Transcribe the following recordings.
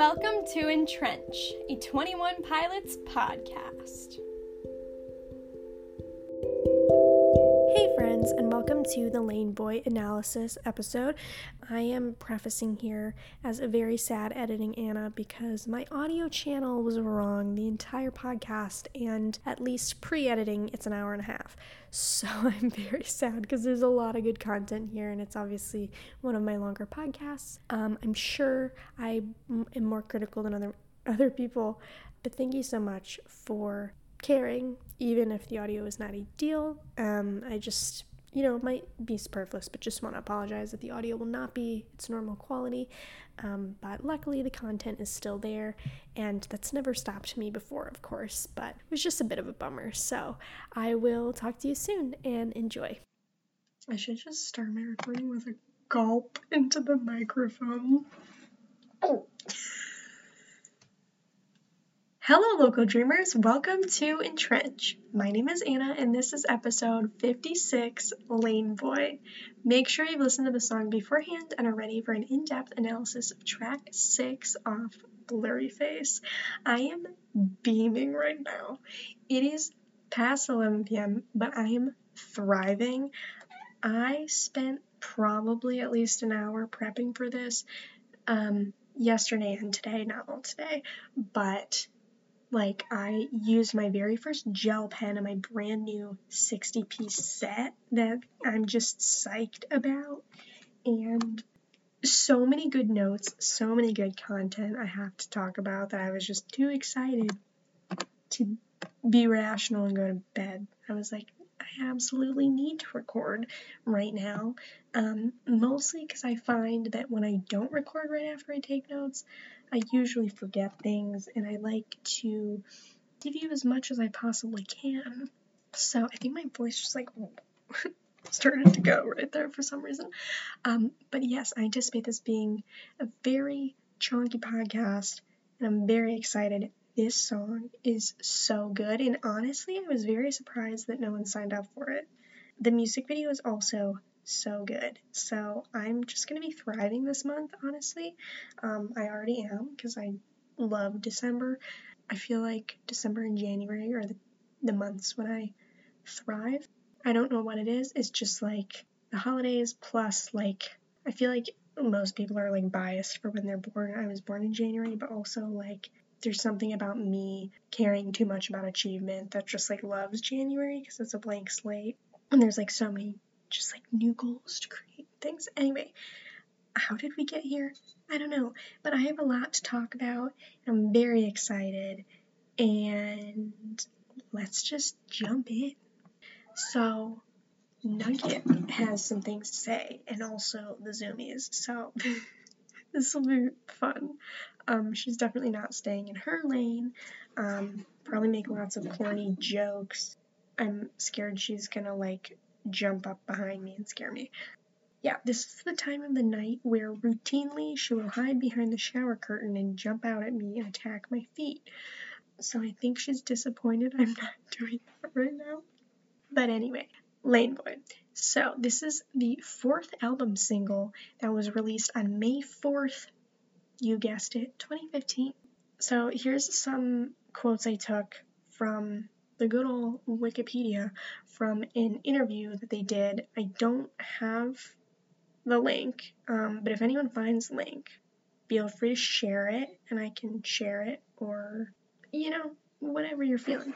Welcome to Entrench, a 21 Pilots podcast. Friends, and welcome to the Lane Boy analysis episode. I am prefacing here as a very sad editing Annah because my audio channel was wrong the entire podcast, and at least pre editing, it's an hour and a half. So I'm very sad because there's a lot of good content here, and it's obviously one of my longer podcasts. Um, I'm sure I am more critical than other other people, but thank you so much for caring, even if the audio is not ideal. Um, I just, you know, it might be superfluous, but just want to apologize that the audio will not be its normal quality. Um, but luckily, the content is still there, and that's never stopped me before, of course, but it was just a bit of a bummer. So I will talk to you soon and enjoy. I should just start my recording with a gulp into the microphone. Oh. Hello, local dreamers. Welcome to Entrench. My name is Annah, and this is episode 56 Lane Boy. Make sure you've listened to the song beforehand and are ready for an in depth analysis of track 6 off Blurryface. I am beaming right now. It is past 11 p.m., but I am thriving. I spent probably at least an hour prepping for this um, yesterday and today, not all today, but like I used my very first gel pen in my brand new 60 piece set that I'm just psyched about and so many good notes, so many good content I have to talk about that I was just too excited to be rational and go to bed. I was like, I absolutely need to record right now. Um, mostly because I find that when I don't record right after I take notes, I usually forget things and I like to give you as much as I possibly can. So I think my voice just like started to go right there for some reason. Um, but yes, I anticipate this being a very chunky podcast and I'm very excited. This song is so good, and honestly, I was very surprised that no one signed up for it. The music video is also so good. So I'm just going to be thriving this month, honestly. Um, I already am because I love December. I feel like December and January are the, the months when I thrive. I don't know what it is. It's just like the holidays plus like I feel like most people are like biased for when they're born. I was born in January, but also like there's something about me caring too much about achievement that just like loves January because it's a blank slate. And there's like so many just like new goals to create things. Anyway, how did we get here? I don't know, but I have a lot to talk about. I'm very excited, and let's just jump in. So, Nugget has some things to say, and also the Zoomies. So, this will be fun. Um, she's definitely not staying in her lane. Um, probably make lots of corny jokes. I'm scared she's gonna like jump up behind me and scare me. Yeah, this is the time of the night where routinely she will hide behind the shower curtain and jump out at me and attack my feet. So I think she's disappointed I'm not doing that right now. But anyway, Lane Boy. So this is the fourth album single that was released on May 4th, you guessed it, 2015. So here's some quotes I took from the good old Wikipedia from an interview that they did. I don't have the link, um, but if anyone finds the link, feel free to share it and I can share it or, you know, whatever you're feeling.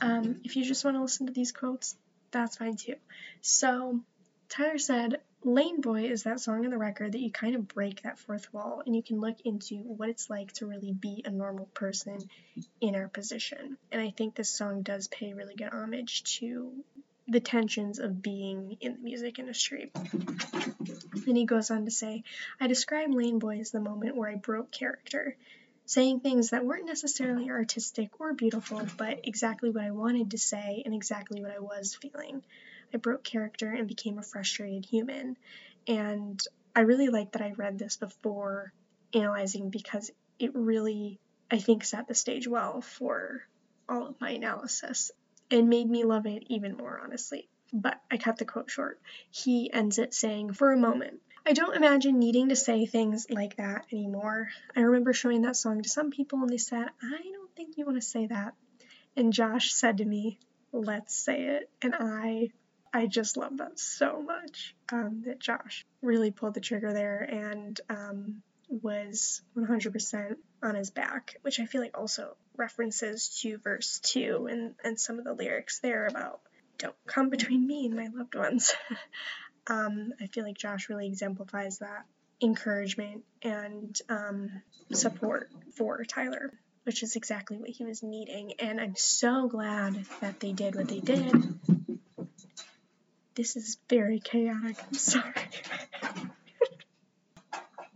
Um, if you just want to listen to these quotes, that's fine too. So, Tyler said, Lane Boy is that song on the record that you kind of break that fourth wall and you can look into what it's like to really be a normal person in our position. And I think this song does pay really good homage to the tensions of being in the music industry. And he goes on to say, I describe Lane Boy as the moment where I broke character, saying things that weren't necessarily artistic or beautiful, but exactly what I wanted to say and exactly what I was feeling. I broke character and became a frustrated human. And I really like that I read this before analyzing because it really, I think, set the stage well for all of my analysis and made me love it even more, honestly. But I cut the quote short. He ends it saying, For a moment, I don't imagine needing to say things like that anymore. I remember showing that song to some people and they said, I don't think you want to say that. And Josh said to me, let's say it. And I I just love that so much um, that Josh really pulled the trigger there and um, was 100% on his back, which I feel like also references to verse 2 and, and some of the lyrics there about don't come between me and my loved ones. um, I feel like Josh really exemplifies that encouragement and um, support for Tyler, which is exactly what he was needing. And I'm so glad that they did what they did. This is very chaotic. I'm sorry.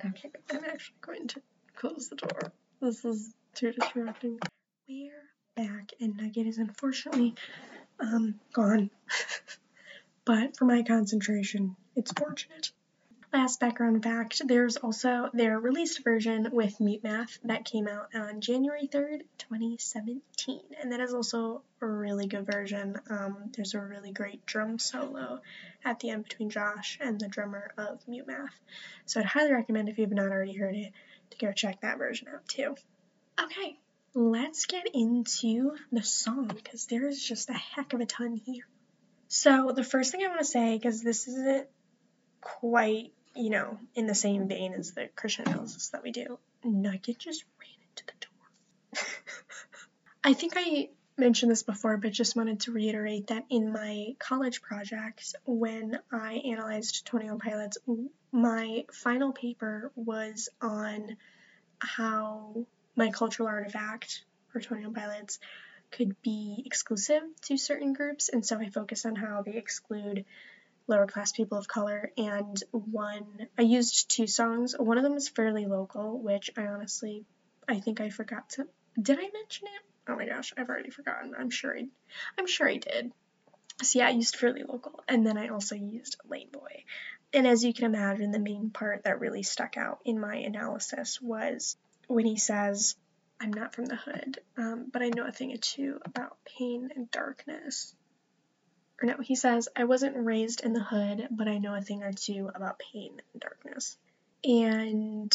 okay, I'm actually going to close the door. This is too distracting. We're back, and Nugget is unfortunately um, gone. but for my concentration, it's fortunate. Last background fact there's also their released version with MuteMath that came out on January 3rd, 2017. And that is also a really good version. Um, there's a really great drum solo at the end between Josh and the drummer of MuteMath. So I'd highly recommend if you've not already heard it to go check that version out too. Okay, let's get into the song because there is just a heck of a ton here. So, the first thing I want to say, because this isn't quite, you know, in the same vein as the Christian analysis that we do, Nugget just ran into the door. I think I mentioned this before, but just wanted to reiterate that in my college project, when I analyzed 21 Pilots, my final paper was on how my cultural artifact, or 21 Pilots, could be exclusive to certain groups, and so I focused on how they exclude lower class people of color. And one, I used two songs. One of them is fairly local, which I honestly, I think I forgot to. Did I mention it? Oh my gosh, I've already forgotten. I'm sure I, I'm sure I did. So yeah, I used fairly local, and then I also used Lane Boy. And as you can imagine, the main part that really stuck out in my analysis was when he says, I'm not from the hood, um, but I know a thing or two about pain and darkness. Or no, he says, I wasn't raised in the hood, but I know a thing or two about pain and darkness. And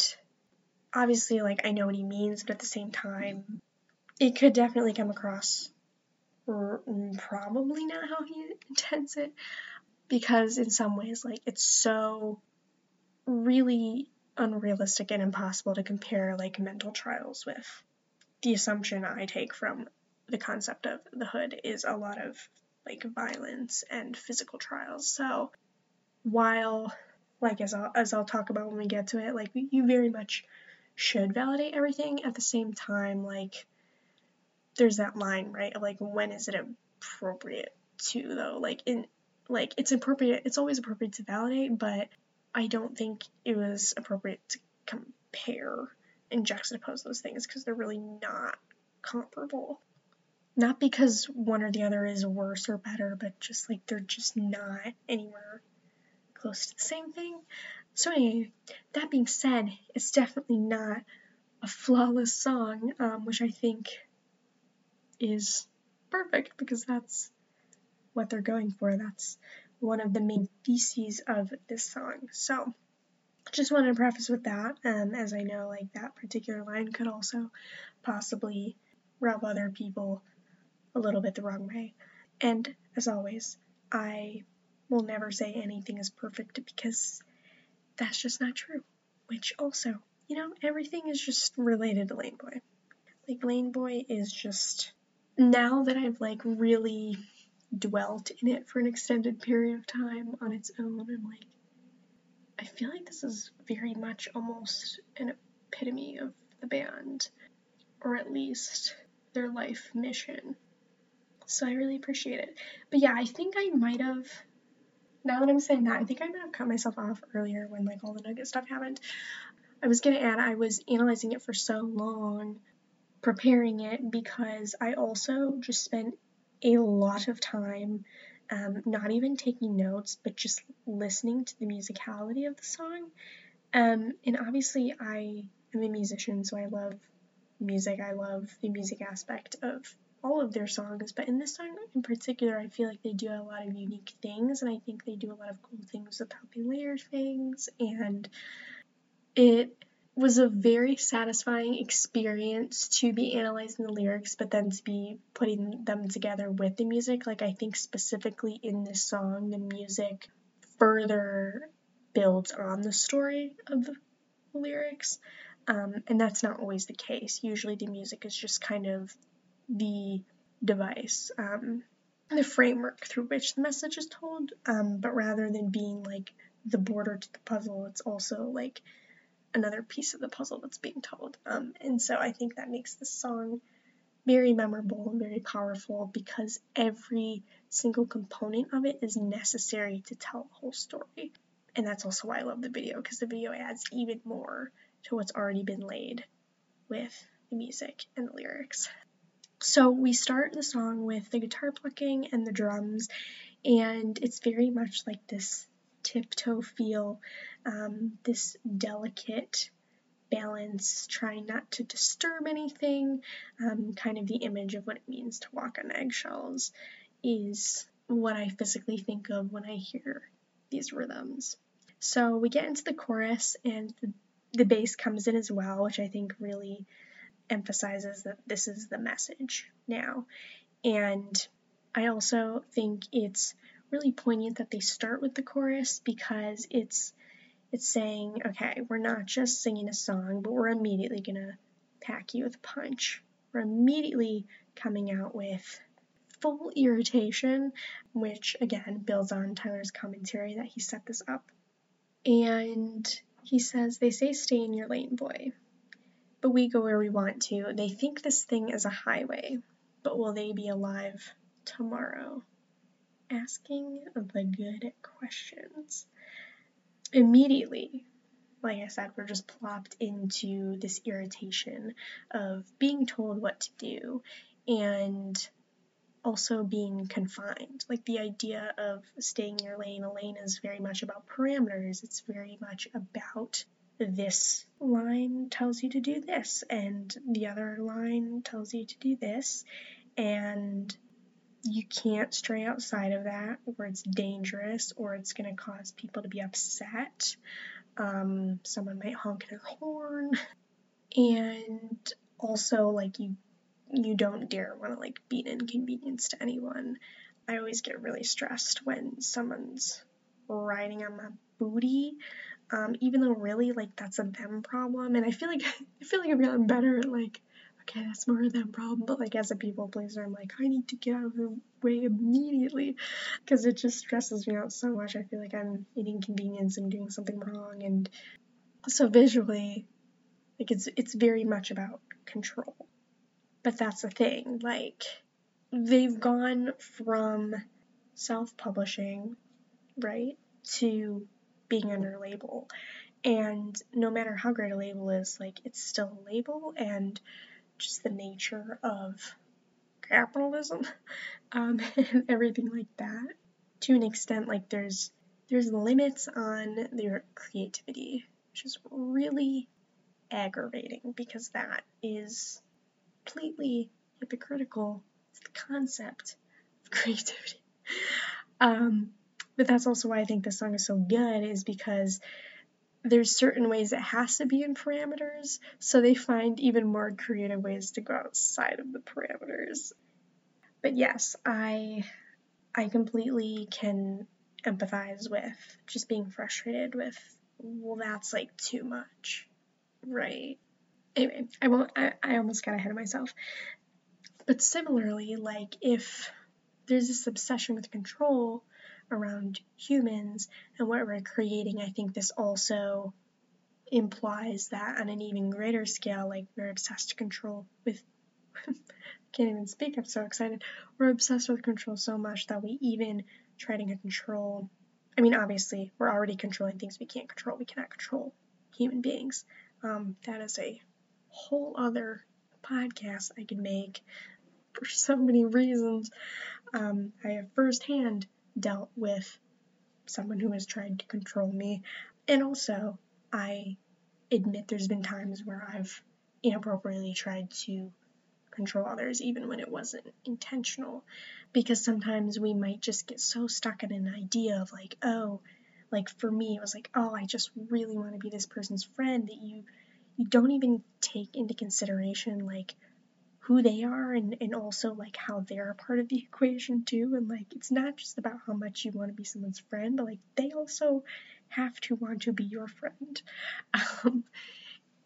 obviously, like, I know what he means, but at the same time, it could definitely come across r- probably not how he intends it, because in some ways, like, it's so really unrealistic and impossible to compare, like, mental trials with the assumption I take from the concept of the hood is a lot of like violence and physical trials. So while like as I'll as I'll talk about when we get to it, like you very much should validate everything at the same time like there's that line, right? Of like when is it appropriate to though? Like in like it's appropriate it's always appropriate to validate, but I don't think it was appropriate to compare and juxtapose those things because they're really not comparable. Not because one or the other is worse or better, but just like they're just not anywhere close to the same thing. So, anyway, that being said, it's definitely not a flawless song, um, which I think is perfect because that's what they're going for. That's one of the main theses of this song. So, just wanted to preface with that, um, as I know like that particular line could also possibly rub other people a little bit the wrong way. And as always, I will never say anything is perfect because that's just not true. Which also, you know, everything is just related to Lane Boy. Like Lane Boy is just now that I've like really dwelt in it for an extended period of time on its own, I'm like I feel like this is very much almost an epitome of the band, or at least their life mission. So I really appreciate it. But yeah, I think I might have. Now that I'm saying that, I think I might have cut myself off earlier when like all the nugget stuff happened. I was gonna add I was analyzing it for so long, preparing it because I also just spent a lot of time um, not even taking notes, but just listening to the musicality of the song. Um, and obviously, I am a musician, so I love music. I love the music aspect of all of their songs, but in this song in particular, I feel like they do a lot of unique things, and I think they do a lot of cool things with how they layer things, and it was a very satisfying experience to be analyzing the lyrics, but then to be putting them together with the music. Like, I think specifically in this song, the music further builds on the story of the lyrics. Um, and that's not always the case. Usually the music is just kind of the device, um, the framework through which the message is told. Um, but rather than being like the border to the puzzle, it's also like another piece of the puzzle that's being told. Um, and so I think that makes this song very memorable and very powerful because every single component of it is necessary to tell the whole story. And that's also why I love the video because the video adds even more to what's already been laid with the music and the lyrics. So we start the song with the guitar plucking and the drums, and it's very much like this tiptoe feel, um, this delicate balance, trying not to disturb anything, um, kind of the image of what it means to walk on eggshells is what I physically think of when I hear these rhythms. So we get into the chorus, and the the bass comes in as well, which I think really emphasizes that this is the message now. And I also think it's really poignant that they start with the chorus because it's it's saying, okay, we're not just singing a song, but we're immediately gonna pack you with a punch. We're immediately coming out with full irritation, which again builds on Tyler's commentary that he set this up. And he says, They say stay in your lane, boy. But we go where we want to. They think this thing is a highway, but will they be alive tomorrow? Asking the good questions. Immediately, like I said, we're just plopped into this irritation of being told what to do and also being confined. Like the idea of staying in your lane, a lane is very much about parameters. It's very much about this line tells you to do this, and the other line tells you to do this, and you can't stray outside of that, or it's dangerous, or it's going to cause people to be upset. Um, someone might honk their horn, and also, like, you you don't dare want to like be an inconvenience to anyone. I always get really stressed when someone's riding on my booty, um, even though really like that's a them problem. And I feel like I feel like I've gotten better at like, okay, that's more of them problem. But like as a people pleaser, I'm like I need to get out of the way immediately because it just stresses me out so much. I feel like I'm an inconvenience and doing something wrong, and so visually, like it's it's very much about control. But that's the thing, like, they've gone from self publishing, right, to being under a label. And no matter how great a label is, like, it's still a label, and just the nature of capitalism um, and everything like that. To an extent, like, there's there's limits on their creativity, which is really aggravating because that is completely hypocritical. It's the concept of creativity. Um, but that's also why I think this song is so good, is because there's certain ways it has to be in parameters, so they find even more creative ways to go outside of the parameters. But yes, I I completely can empathize with just being frustrated with well that's like too much. Right anyway, I won't. I, I almost got ahead of myself. But similarly, like if there's this obsession with control around humans and what we're creating, I think this also implies that on an even greater scale, like we're obsessed to control with. can't even speak. I'm so excited. We're obsessed with control so much that we even try to control. I mean, obviously, we're already controlling things we can't control. We cannot control human beings. Um, that is a whole other podcast I could make for so many reasons. Um, I have firsthand dealt with someone who has tried to control me, and also I admit there's been times where I've inappropriately tried to control others, even when it wasn't intentional. Because sometimes we might just get so stuck in an idea of like, oh, like for me, it was like, oh, I just really want to be this person's friend that you you don't even take into consideration like who they are and, and also like how they're a part of the equation too and like it's not just about how much you want to be someone's friend but like they also have to want to be your friend um,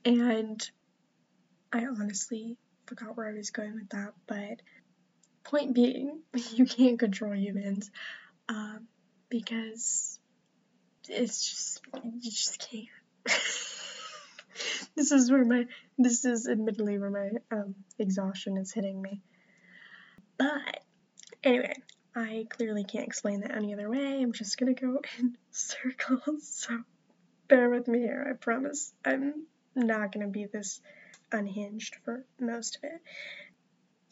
and i honestly forgot where I was going with that, but point being, you can't control humans um, because it's just you just can't. this is where my this is admittedly where my um, exhaustion is hitting me. But anyway, I clearly can't explain that any other way. I'm just gonna go in circles. So bear with me here. I promise I'm not gonna be this unhinged for most of it.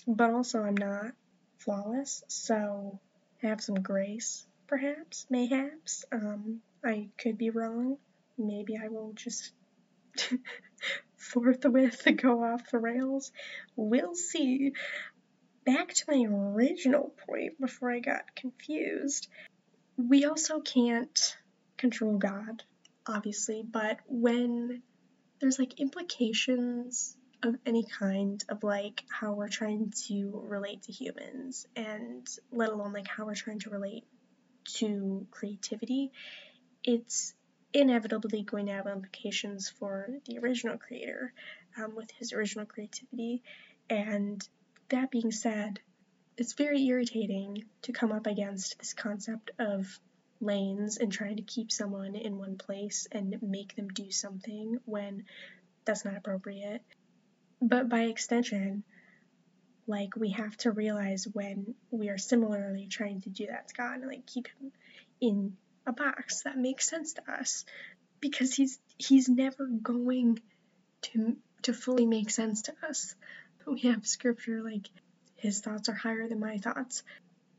But also, I'm not flawless, so have some grace, perhaps, mayhaps. Um, I could be wrong. Maybe I will just forthwith go off the rails. We'll see. Back to my original point before I got confused. We also can't control God, obviously, but when there's like implications of any kind of like how we're trying to relate to humans and let alone like how we're trying to relate to creativity it's inevitably going to have implications for the original creator um, with his original creativity and that being said it's very irritating to come up against this concept of lanes and trying to keep someone in one place and make them do something when that's not appropriate. But by extension, like we have to realize when we are similarly trying to do that to God and like keep him in a box that makes sense to us because he's he's never going to to fully make sense to us. But we have scripture like his thoughts are higher than my thoughts.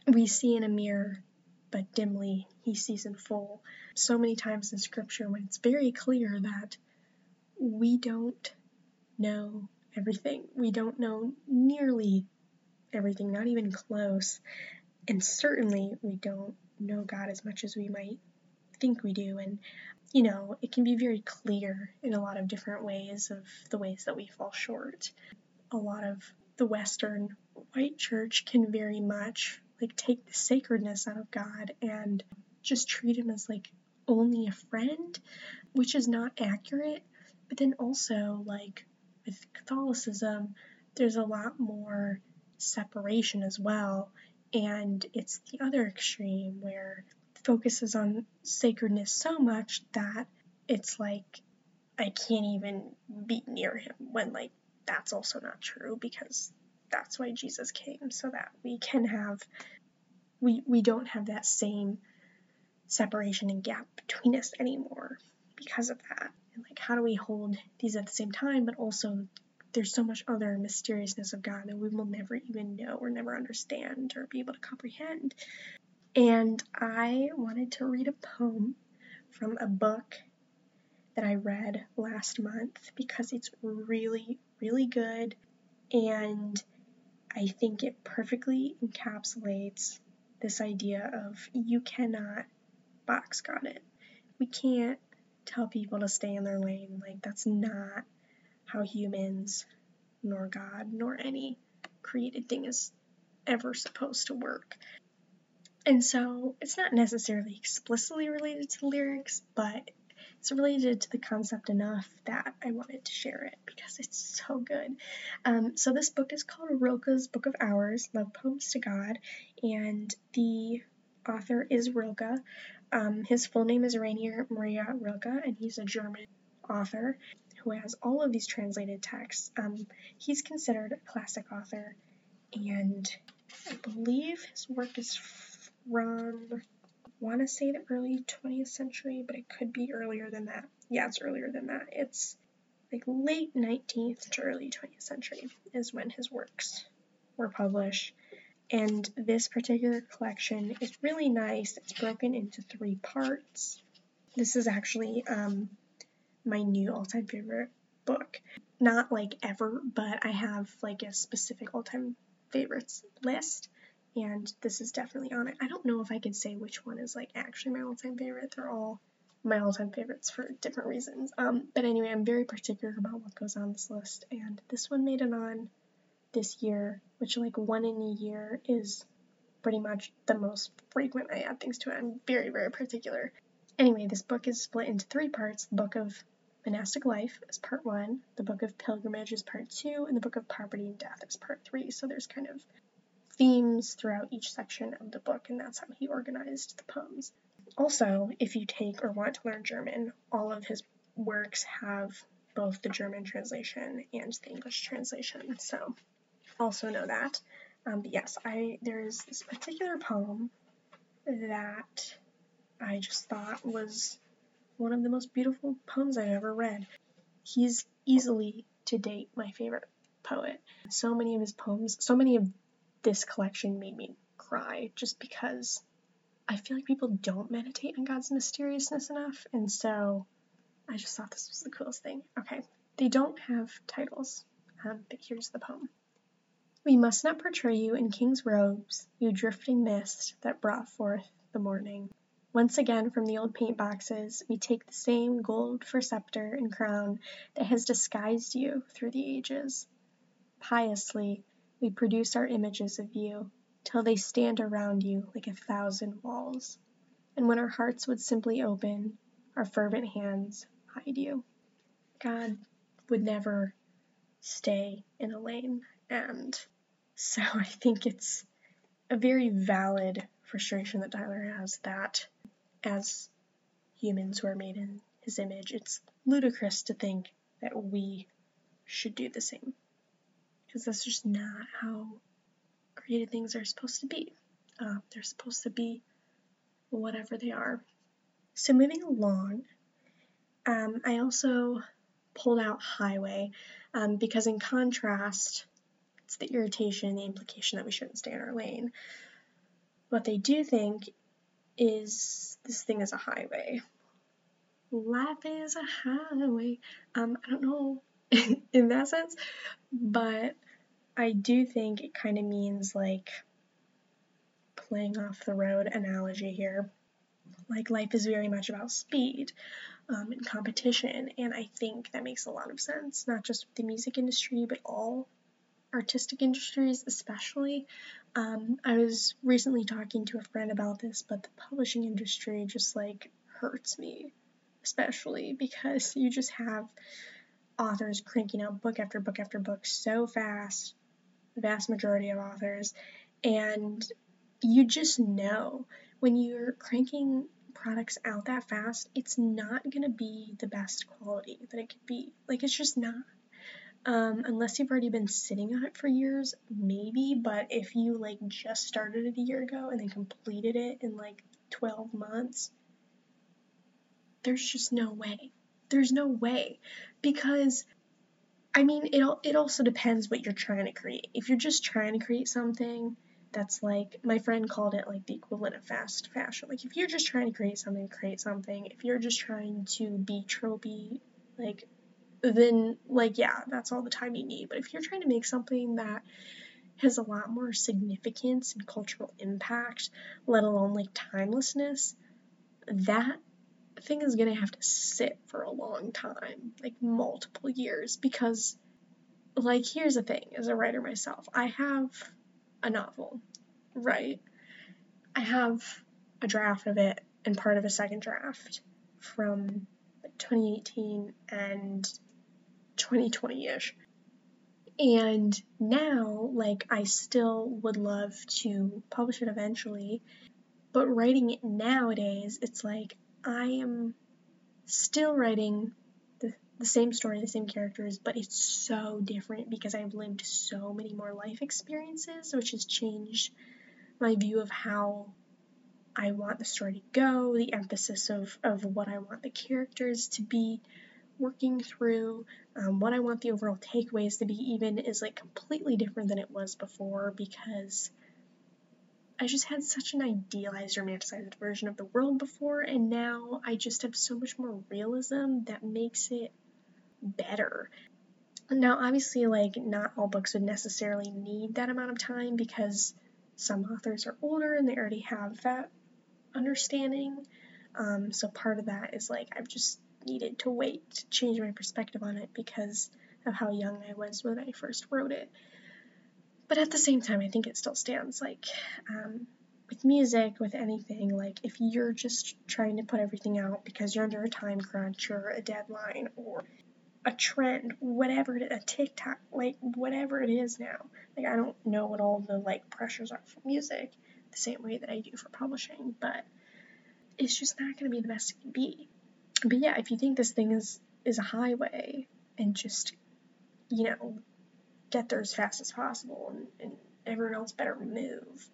We see in a mirror but dimly he sees in full. So many times in scripture when it's very clear that we don't know everything. We don't know nearly everything, not even close. And certainly we don't know God as much as we might think we do. And, you know, it can be very clear in a lot of different ways of the ways that we fall short. A lot of the Western white church can very much like take the sacredness out of God and just treat him as like only a friend, which is not accurate. But then also, like with Catholicism, there's a lot more separation as well. And it's the other extreme where it focuses on sacredness so much that it's like I can't even be near him when like that's also not true because that's why Jesus came, so that we can have we we don't have that same separation and gap between us anymore because of that. And like how do we hold these at the same time, but also there's so much other mysteriousness of God that we will never even know or never understand or be able to comprehend. And I wanted to read a poem from a book that I read last month because it's really, really good and I think it perfectly encapsulates this idea of you cannot box God in. We can't tell people to stay in their lane. Like, that's not how humans, nor God, nor any created thing is ever supposed to work. And so it's not necessarily explicitly related to lyrics, but it's related to the concept enough that I wanted to share it because it's so good. Um, so this book is called Rilke's Book of Hours, Love Poems to God, and the author is Rilke. Um, his full name is Rainier Maria Rilke, and he's a German author who has all of these translated texts. Um, he's considered a classic author, and I believe his work is from want to say the early 20th century, but it could be earlier than that. Yeah, it's earlier than that. It's like late 19th to early 20th century is when his works were published. And this particular collection is really nice. It's broken into three parts. This is actually um, my new all time favorite book. Not like ever, but I have like a specific all time favorites list, and this is definitely on it. I don't know if I can say which one is like actually my all time favorite. They're all my all time favorites for different reasons. Um, but anyway, I'm very particular about what goes on this list, and this one made it on this year, which like one in a year is pretty much the most frequent I add things to it. I'm very, very particular. Anyway, this book is split into three parts. The book of monastic life is part one, the book of pilgrimage is part two, and the book of poverty and death is part three. So there's kind of themes throughout each section of the book, and that's how he organized the poems. Also, if you take or want to learn German, all of his works have both the German translation and the English translation. So also know that. Um, but yes, I there is this particular poem that I just thought was one of the most beautiful poems I've ever read. He's easily to date my favorite poet. So many of his poems, so many of this collection made me cry just because I feel like people don't meditate on God's mysteriousness enough, and so I just thought this was the coolest thing. Okay, they don't have titles, um, but here's the poem. We must not portray you in king's robes, you drifting mist that brought forth the morning. Once again from the old paint boxes we take the same gold for scepter and crown that has disguised you through the ages. Piously we produce our images of you till they stand around you like a thousand walls. And when our hearts would simply open, our fervent hands hide you. God would never stay in a lane, and so I think it's a very valid frustration that Tyler has that as humans who are made in his image, it's ludicrous to think that we should do the same. Because that's just not how created things are supposed to be. Uh, they're supposed to be whatever they are. So, moving along, um, I also pulled out Highway um, because, in contrast it's the irritation, the implication that we shouldn't stay in our lane. What they do think is this thing is a highway. Life is a highway. Um, I don't know in that sense, but I do think it kind of means like playing off the road analogy here. Like life is very much about speed um, and competition, and I think that makes a lot of sense, not just the music industry, but all artistic industries, especially. Um, I was recently talking to a friend about this, but the publishing industry just like hurts me, especially because you just have authors cranking out book after book after book so fast, the vast majority of authors, and you just know when you're cranking products out that fast, it's not going to be the best quality that it could be. Like, it's just not. Um, unless you've already been sitting on it for years, maybe, but if you like just started it a year ago and then completed it in like 12 months, there's just no way. There's no way. Because I mean, it it also depends what you're trying to create. If you're just trying to create something that's like my friend called it like the equivalent of fast fashion. Like if you're just trying to create something, create something. If you're just trying to be tropey, like then like yeah, that's all the time you need. But if you're trying to make something that has a lot more significance and cultural impact, let alone like timelessness, that thing is going to have to sit for a long time, like multiple years because like here's the thing as a writer myself, I have a novel, right? I have a draft of it and part of a second draft from 2018 and 2020 ish. And now, like, I still would love to publish it eventually, but writing it nowadays, it's like I am still writing the, the same story, the same characters, but it's so different because I've lived so many more life experiences, which has changed my view of how I want the story to go, the emphasis of, of what I want the characters to be working through um, what I want the overall takeaways to be, even is like completely different than it was before because I just had such an idealized, romanticized version of the world before, and now I just have so much more realism that makes it better. Now, obviously, like, not all books would necessarily need that amount of time because some authors are older and they already have that understanding. Um, so part of that is like I've just needed to wait to change my perspective on it because of how young I was when I first wrote it. But at the same time, I think it still stands. Like um, with music, with anything, like if you're just trying to put everything out because you're under a time crunch or a deadline or a trend, whatever it is, a TikTok, like whatever it is now. Like I don't know what all the like pressures are for music the same way that I do for publishing, but it's just not going to be the best it can be. But yeah, if you think this thing is is a highway and just you know get there as fast as possible and, and everyone else better move,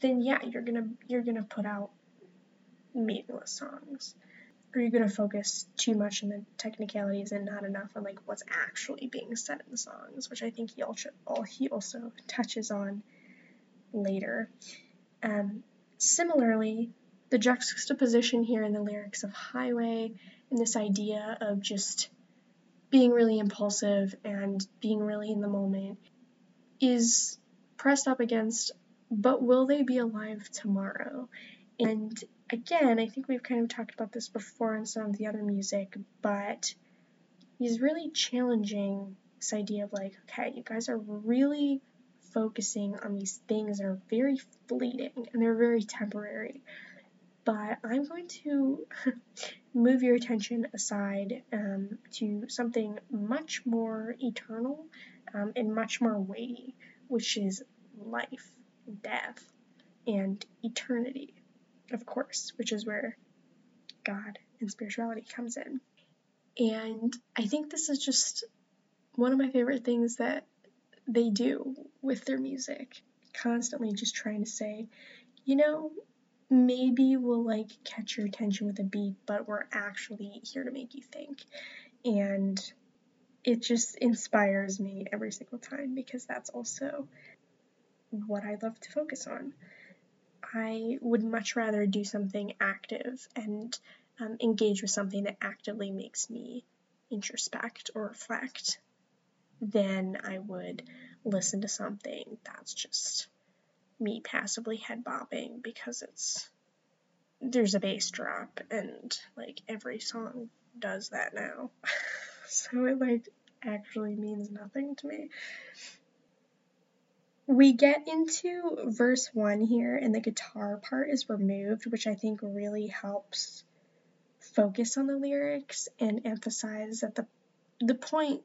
then yeah, you're gonna you're gonna put out meaningless songs. Or you're gonna focus too much on the technicalities and not enough on like what's actually being said in the songs, which I think he also he also touches on later. Um, similarly, the juxtaposition here in the lyrics of Highway and this idea of just being really impulsive and being really in the moment is pressed up against but will they be alive tomorrow? And again, I think we've kind of talked about this before in some of the other music, but he's really challenging this idea of like, okay, you guys are really focusing on these things that are very fleeting and they're very temporary but I'm going to move your attention aside um, to something much more eternal um, and much more weighty, which is life, death, and eternity, of course, which is where God and spirituality comes in. And I think this is just one of my favorite things that they do with their music, constantly just trying to say, you know, maybe we'll like catch your attention with a beat, but we're actually here to make you think. And it just inspires me every single time because that's also what I love to focus on. I would much rather do something active and um, engage with something that actively makes me introspect or reflect than I would listen to something that's just me passively head bobbing because it's there's a bass drop and like every song does that now. so it like actually means nothing to me. We get into verse 1 here and the guitar part is removed, which I think really helps focus on the lyrics and emphasize that the the point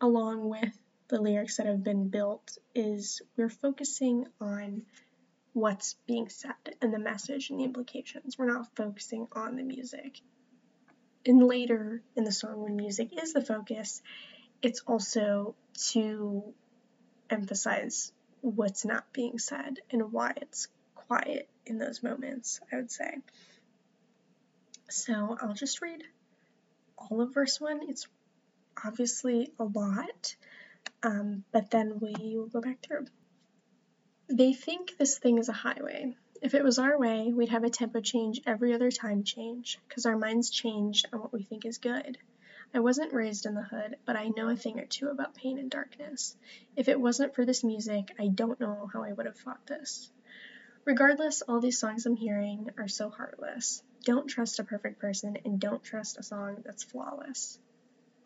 along with the lyrics that have been built is we're focusing on what's being said and the message and the implications. We're not focusing on the music. And later in the song, when music is the focus, it's also to emphasize what's not being said and why it's quiet in those moments, I would say. So I'll just read all of verse 1. It's obviously a lot, um, but then we will go back through. They think this thing is a highway. If it was our way, we'd have a tempo change every other time change, because our minds change on what we think is good. I wasn't raised in the hood, but I know a thing or two about pain and darkness. If it wasn't for this music, I don't know how I would have fought this. Regardless, all these songs I'm hearing are so heartless. Don't trust a perfect person, and don't trust a song that's flawless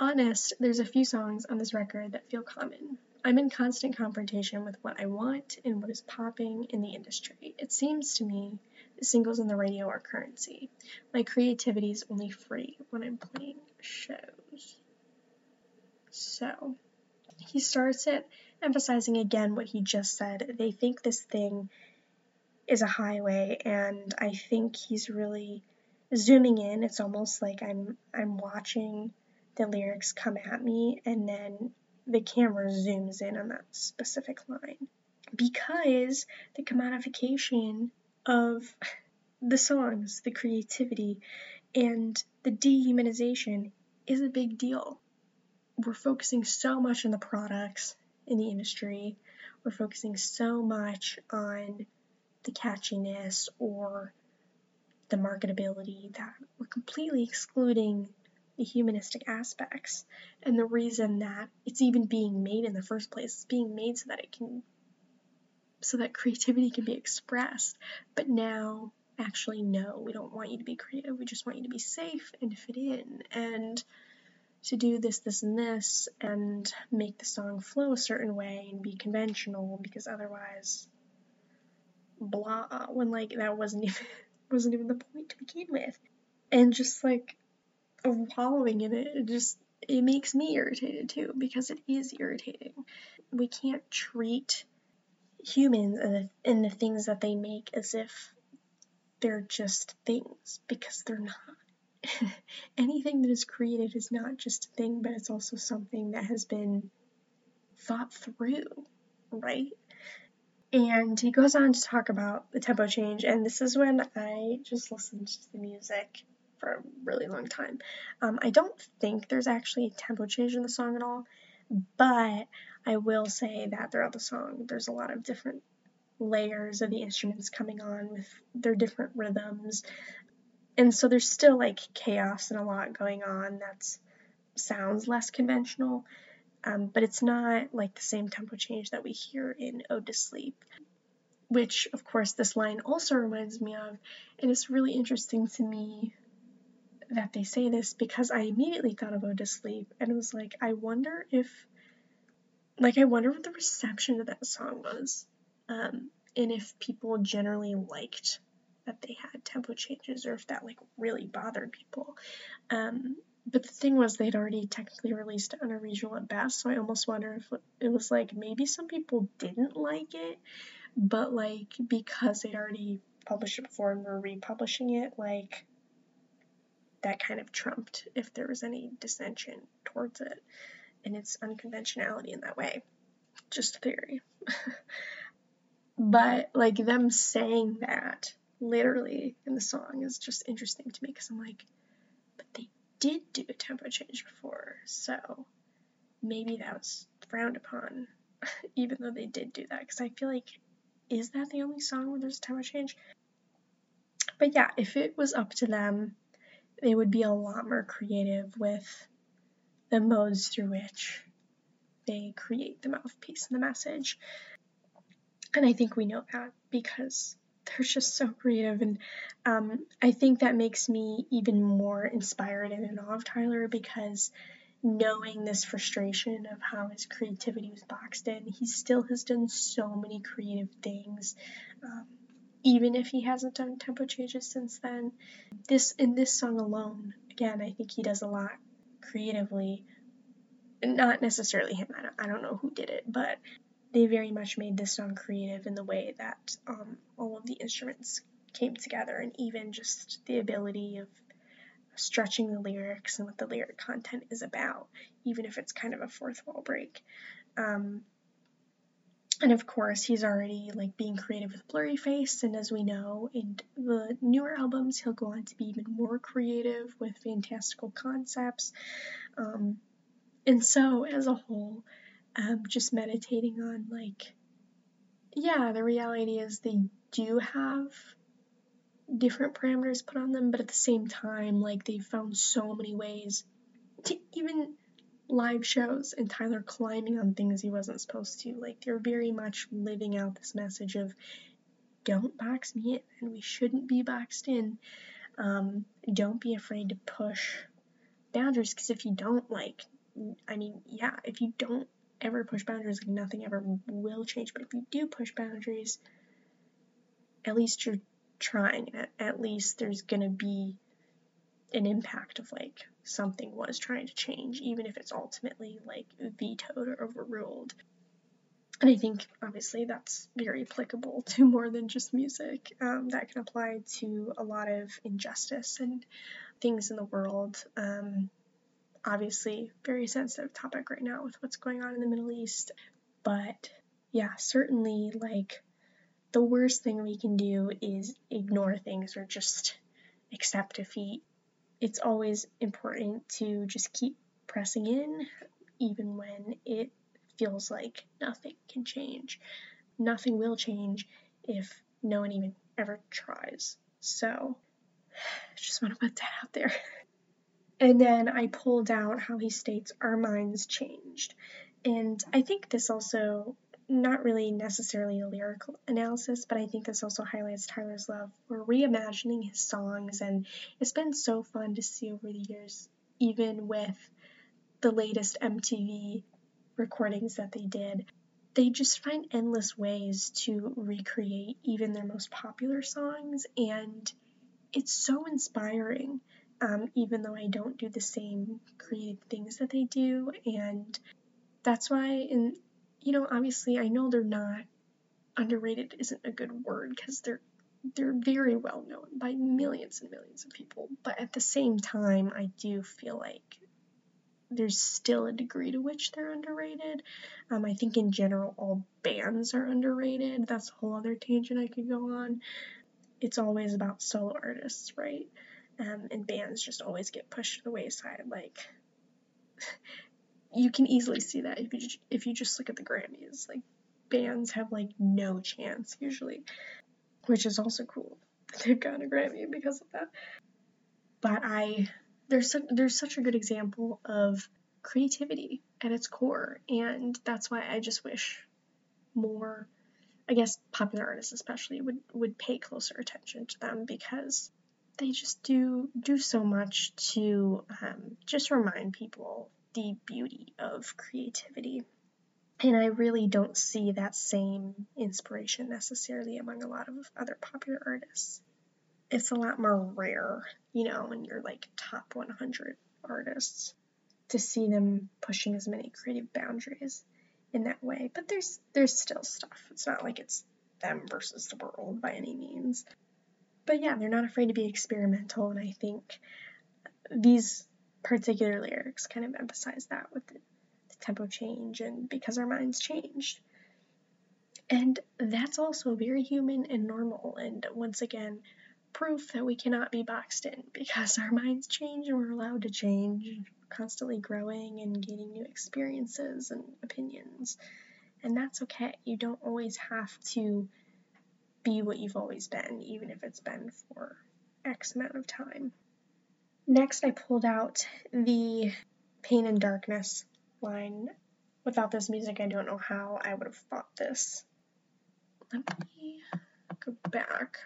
honest, there's a few songs on this record that feel common. I'm in constant confrontation with what I want and what is popping in the industry. It seems to me the singles on the radio are currency. My creativity is only free when I'm playing shows. So, he starts it emphasizing again what he just said. They think this thing is a highway, and I think he's really zooming in. It's almost like I'm I'm watching the lyrics come at me and then the camera zooms in on that specific line because the commodification of the songs, the creativity, and the dehumanization is a big deal. We're focusing so much on the products in the industry, we're focusing so much on the catchiness or the marketability that we're completely excluding the humanistic aspects and the reason that it's even being made in the first place. It's being made so that it can so that creativity can be expressed. But now actually no, we don't want you to be creative. We just want you to be safe and fit in and to do this, this, and this, and make the song flow a certain way and be conventional because otherwise, blah. When like that wasn't even wasn't even the point to begin with, and just like wallowing in it, it just it makes me irritated too because it is irritating. We can't treat humans and the, and the things that they make as if they're just things because they're not. Anything that is created is not just a thing, but it's also something that has been thought through, right? And he goes on to talk about the tempo change, and this is when I just listened to the music for a really long time. Um, I don't think there's actually a tempo change in the song at all, but I will say that throughout the song, there's a lot of different layers of the instruments coming on with their different rhythms. And so there's still like chaos and a lot going on that sounds less conventional, um, but it's not like the same tempo change that we hear in Ode to Sleep, which of course this line also reminds me of, and it's really interesting to me that they say this because I immediately thought of to Sleep and it was like, I wonder if, like, I wonder what the reception of that song was. Um, and if people generally liked that they had tempo changes or if that, like, really bothered people. Um, but the thing was, they'd already technically released it on a Regional at Best, so I almost wonder if it was like maybe some people didn't like it, but like because they'd already published it before and were republishing it, like that kind of trumped if there was any dissension towards it and its unconventionality in that way. Just theory. but like them saying that literally in the song is just interesting to me because I'm like, but they did do a tempo change before, so maybe that was frowned upon, even though they did do that. Because I feel like, is that the only song where there's a tempo change? But yeah, if it was up to them, they would be a lot more creative with the modes through which they create the mouthpiece and the message. And I think we know that because they're just so creative. And um, I think that makes me even more inspired and in awe of Tyler because knowing this frustration of how his creativity was boxed in, he still has done so many creative things. Um, even if he hasn't done tempo changes since then. This in this song alone, again, I think he does a lot creatively. Not necessarily him. I don't, I don't know who did it, but they very much made this song creative in the way that um, all of the instruments came together, and even just the ability of stretching the lyrics and what the lyric content is about, even if it's kind of a fourth wall break. Um, and of course, he's already like being creative with Blurryface and as we know, in the newer albums, he'll go on to be even more creative with fantastical concepts. Um, and so, as a whole, um, just meditating on like, yeah, the reality is they do have different parameters put on them, but at the same time, like they've found so many ways to even live shows and Tyler climbing on things he wasn't supposed to. Like they're very much living out this message of don't box me in and we shouldn't be boxed in. Um, don't be afraid to push boundaries because if you don't like I mean, yeah, if you don't ever push boundaries, like nothing ever will change. But if you do push boundaries, at least you're trying. At, at least there's gonna be an impact of like something was trying to change, even if it's ultimately like vetoed or overruled. And I think obviously that's very applicable to more than just music. Um, that can apply to a lot of injustice and things in the world. Um, obviously, very sensitive topic right now with what's going on in the Middle East. But yeah, certainly like the worst thing we can do is ignore things or just accept defeat it's always important to just keep pressing in, even when it feels like nothing can change. Nothing will change if no one even ever tries. So, just want to put that out there. And then I pulled out how he states our minds changed. And I think this also, not really necessarily a lyrical analysis, but I think this also highlights Tyler's love for reimagining his songs. And it's been so fun to see over the years, even with the latest MTV recordings that they did, they just find endless ways to recreate even their most popular songs, and it's so inspiring. Um, even though I don't do the same creative things that they do, and that's why, and you know, obviously, I know they're not underrated isn't a good word because they're they're very well known by millions and millions of people, but at the same time, I do feel like there's still a degree to which they're underrated. Um, I think in general, all bands are underrated. That's a whole other tangent I could go on. It's always about solo artists, right? Um, and bands just always get pushed to the wayside. Like, you can easily see that if you just, if you just look at the Grammys. Like, bands have like no chance usually, which is also cool. That they've gotten a Grammy because of that. But I there's su- there's such a good example of creativity at its core, and that's why I just wish more, I guess popular artists especially would would pay closer attention to them because they just do do so much to um, just remind people the beauty of creativity. And I really don't see that same inspiration necessarily among a lot of other popular artists it's a lot more rare, you know, when you're like top 100 artists to see them pushing as many creative boundaries in that way. But there's there's still stuff. It's not like it's them versus the world by any means. But yeah, they're not afraid to be experimental, and I think these particular lyrics kind of emphasize that with the, the tempo change and because our minds changed. And that's also very human and normal. And once again, proof that we cannot be boxed in because our minds change and we're allowed to change, constantly growing and gaining new experiences and opinions. And that's okay. You don't always have to be what you've always been, even if it's been for X amount of time. Next, I pulled out the Pain and Darkness line. Without this music, I don't know how I would have thought this. Let me go back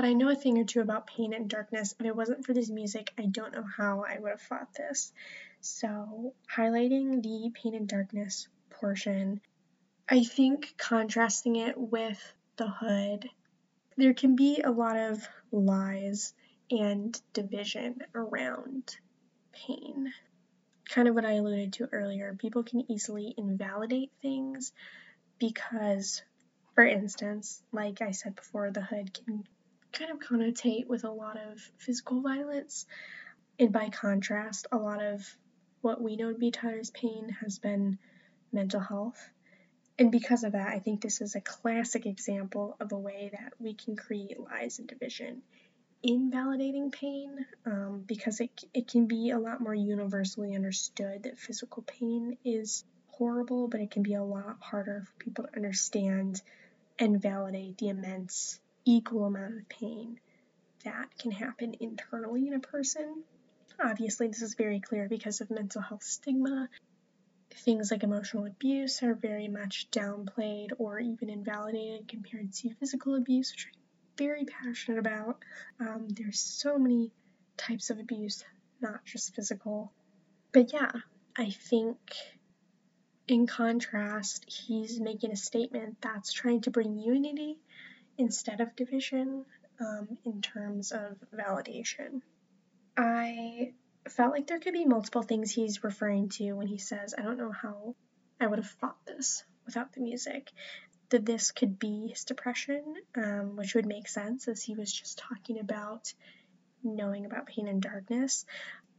but I know a thing or two about pain and darkness. If it wasn't for this music, I don't know how I would have fought this. So, highlighting the pain and darkness portion, I think contrasting it with the hood, there can be a lot of lies and division around pain. Kind of what I alluded to earlier. People can easily invalidate things because, for instance, like I said before, the hood can kind of connotate with a lot of physical violence. And by contrast, a lot of what we know to be Tyler's pain has been mental health. And because of that, I think this is a classic example of a way that we can create lies and division in validating pain um, because it, it can be a lot more universally understood that physical pain is horrible, but it can be a lot harder for people to understand and validate the immense equal amount of pain that can happen internally in a person. Obviously, this is very clear because of mental health stigma. Things like emotional abuse are very much downplayed or even invalidated compared to physical abuse, which very passionate about. Um, there's so many types of abuse, not just physical. But yeah, I think in contrast, he's making a statement that's trying to bring unity instead of division um, in terms of validation. I felt like there could be multiple things he's referring to when he says, I don't know how I would have fought this without the music. That this could be his depression, um, which would make sense as he was just talking about knowing about pain and darkness.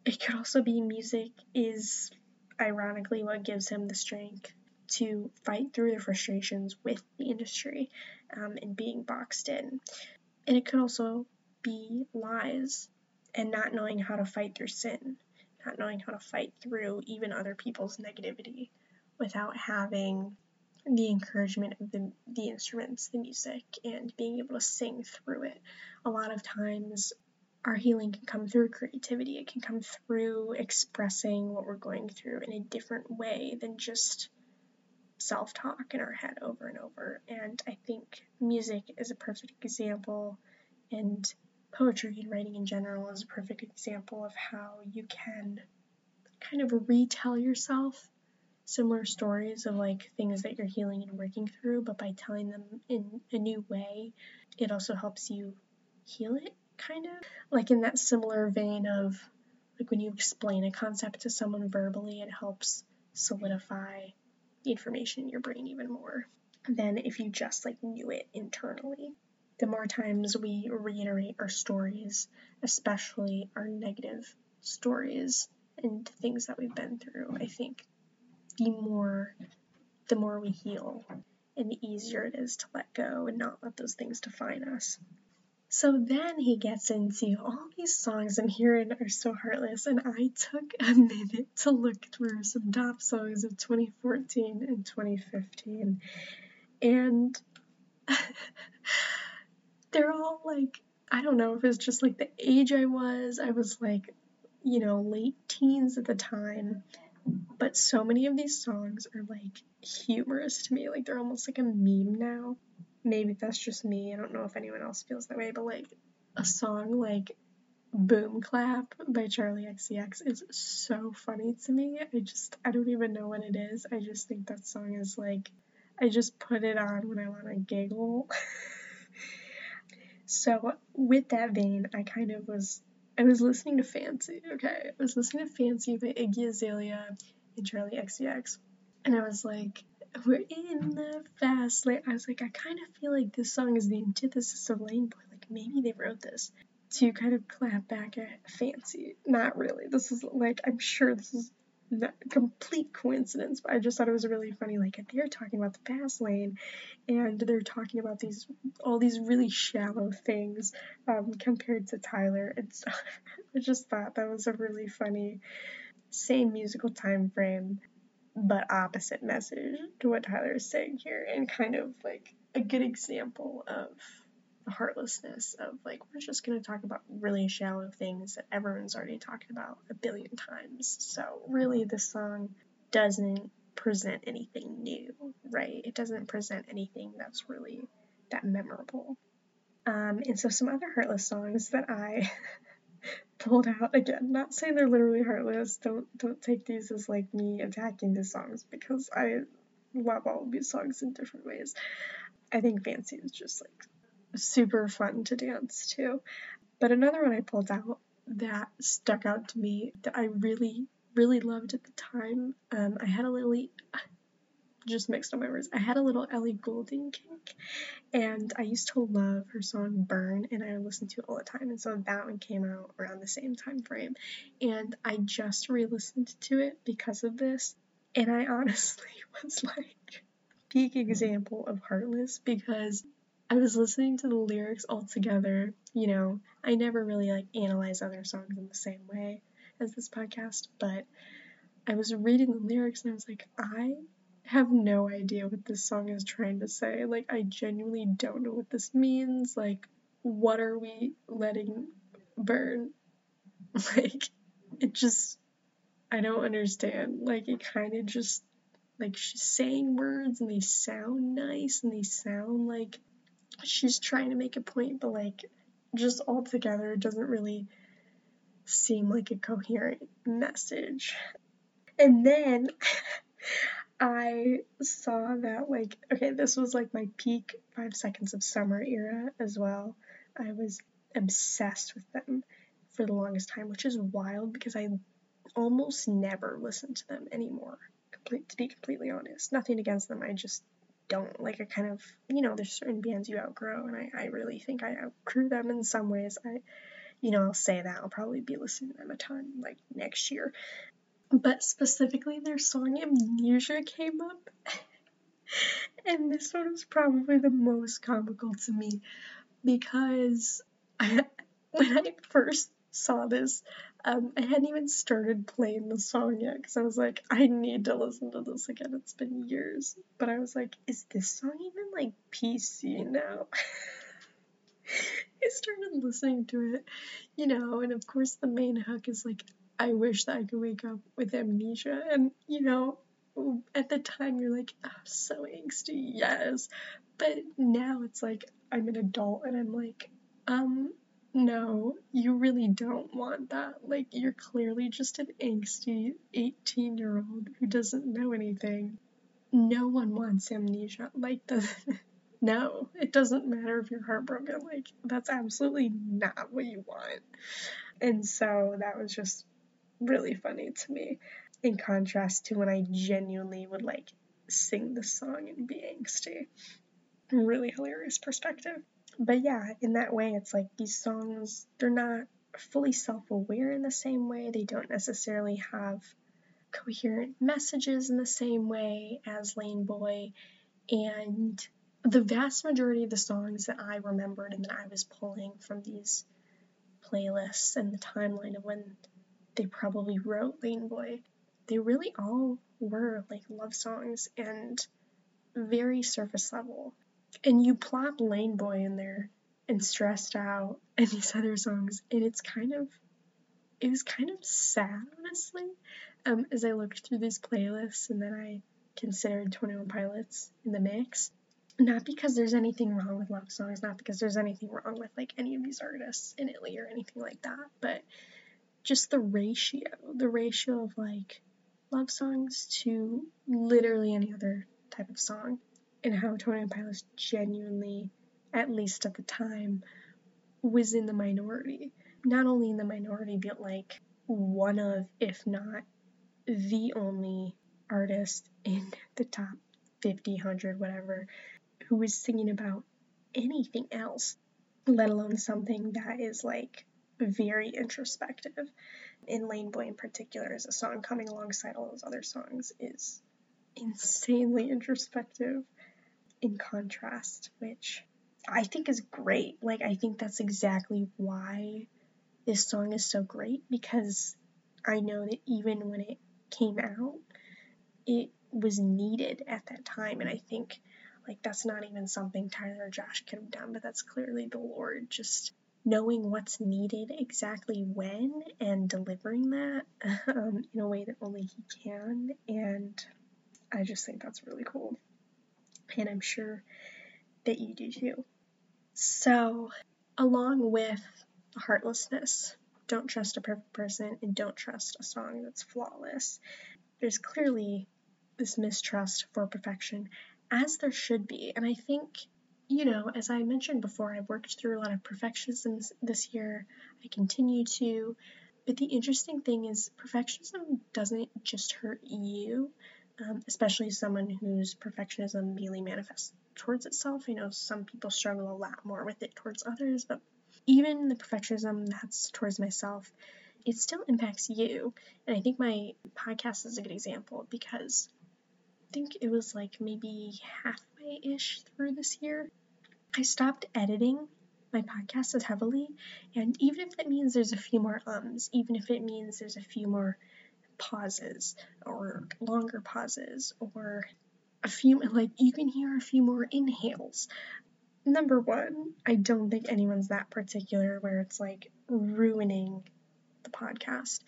It could also be music is ironically what gives him the strength to fight through the frustrations with the industry um, and being boxed in. And it could also be lies and not knowing how to fight through sin, not knowing how to fight through even other people's negativity without having the encouragement of the, the instruments, the music, and being able to sing through it. A lot of times, our healing can come through creativity. It can come through expressing what we're going through in a different way than just self talk in our head over and over. And I think music is a perfect example, and poetry and writing in general is a perfect example of how you can kind of retell yourself similar stories of like things that you're healing and working through, but by telling them in a new way, it also helps you heal it, kind of. Like in that similar vein of like when you explain a concept to someone verbally, it helps solidify the information in your brain even more than if you just like knew it internally. The more times we reiterate our stories, especially our negative stories and things that we've been through, I think the more the more we heal and the easier it is to let go and not let those things define us. So then he gets into all these songs I'm hearing are so heartless, and I took a minute to look through some top songs of 2014 and 2015, and they're all like, I don't know if it's just like the age I was, I was like, you know, late teens at the time, but so many of these songs are like humorous to me, like they're almost like a meme now maybe that's just me. I don't know if anyone else feels that way, but like a song like Boom Clap by Charli XCX is so funny to me. I just, I don't even know what it is. I just think that song is like, I just put it on when I want to giggle. so, with that vein, I kind of was, I was listening to Fancy, okay? I was listening to Fancy by Iggy Azalea and Charli XCX. And I was like, we're in the fast lane. I was like, I kind of feel like this song is the antithesis of Lane Boy. Like maybe they wrote this to kind of clap back at Fancy. Not really. This is like I'm sure this is complete coincidence, but I just thought it was really funny. Like they're talking about the fast lane, and they're talking about these all these really shallow things um, compared to Tyler. It's I just thought that was a really funny same musical time frame but opposite message to what Tyler is saying here, and kind of like a good example of heartlessness of like, we're just going to talk about really shallow things that everyone's already talked about a billion times. So, really, this song doesn't present anything new, right? It doesn't present anything that's really that memorable. Um, and so, some other heartless songs that I pulled out again. Not saying they're literally heartless. Don't don't take these as like me attacking the songs because I love all of these songs in different ways. I think Fancy is just like super fun to dance to. But another one I pulled out that stuck out to me that I really really loved at the time. Um, I had a little just mixed up my words. I had a little Ellie Goulding kick, and I used to love her song Burn, and I listened to it all the time. And so that one came out around the same time frame, and I just re-listened to it because of this, and I honestly was like peak example of heartless because I was listening to the lyrics all together. You know, I never really like analyze other songs in the same way as this podcast, but I was reading the lyrics and I was like, I have no idea what this song is trying to say. Like, I genuinely don't know what this means. Like, what are we letting burn? Like, it just, I don't understand. Like, it kind of just, like, she's saying words and they sound nice and they sound like she's trying to make a point, but, like, just altogether, it doesn't really seem like a coherent message. And then I saw that like okay, this was like my peak five seconds of summer era as well. I was obsessed with them for the longest time, which is wild because I almost never listen to them anymore. Complete, to be completely honest, nothing against them. I just don't like. I kind of you know there's certain bands you outgrow, and I I really think I outgrew them in some ways. I you know I'll say that I'll probably be listening to them a ton like next year, but specifically their song Amnesia came up. and this one was probably the most comical to me because I, when I first saw this, um, I hadn't even started playing the song yet because I was like, I need to listen to this again. It's been years. But I was like, is this song even like PC now? I started listening to it, you know, and of course the main hook is like, I wish that I could wake up with amnesia. And, you know, at the time you're like, oh, so angsty, yes. But now it's like, I'm an adult and I'm like, um, no, you really don't want that. Like, you're clearly just an angsty 18 year old who doesn't know anything. No one wants amnesia. Like, the. no, it doesn't matter if you're heartbroken. Like, that's absolutely not what you want. And so that was just really funny to me in contrast to when I genuinely would like sing the song and be angsty. Really hilarious perspective. But yeah, in that way, it's like these songs, they're not fully self aware in the same way. They don't necessarily have coherent messages in the same way as Lane Boy. And the vast majority of the songs that I remembered and that I was pulling from these playlists and the timeline of when they probably wrote Lane Boy, they really all were like love songs and very surface level. And you plop Lane Boy in there and Stressed Out and these other songs, and it's kind of it was kind of sad, honestly, um, as I looked through these playlists and then I considered 21 Pilots in the mix. Not because there's anything wrong with love songs, not because there's anything wrong with like any of these artists in Italy or anything like that, but just the ratio, the ratio of like love songs to literally any other type of song, and how Twenty One Pilots genuinely, at least at the time, was in the minority. Not only in the minority, but like one of, if not the only artist in the top 50, 100, whatever, who was singing about anything else, let alone something that is like very introspective. In Lane Boy in particular, is a song coming alongside all those other songs is insanely introspective in contrast, which I think is great. Like I think that's exactly why this song is so great because I know that even when it came out, it was needed at that time and I think like that's not even something Tyler or Josh could have done, but that's clearly the Lord just knowing what's needed exactly when and delivering that um, in a way that only he can. And I just think that's really cool. And I'm sure that you do too. So, along with heartlessness, don't trust a perfect person and don't trust a song that's flawless. There's clearly this mistrust for perfection, as there should be. And I think you know, as I mentioned before, I've worked through a lot of perfectionism this year. I continue to. But the interesting thing is, perfectionism doesn't just hurt you, um, especially someone whose perfectionism really manifests towards itself. I know some people struggle a lot more with it towards others, but even the perfectionism that's towards myself, it still impacts you. And I think my podcast is a good example because I think it was like maybe halfway ish through this year I stopped editing my podcast as heavily, and even if that means there's a few more ums, even if it means there's a few more pauses or longer pauses or a few like you can hear a few more inhales. Number one, I don't think anyone's that particular where it's like ruining the podcast.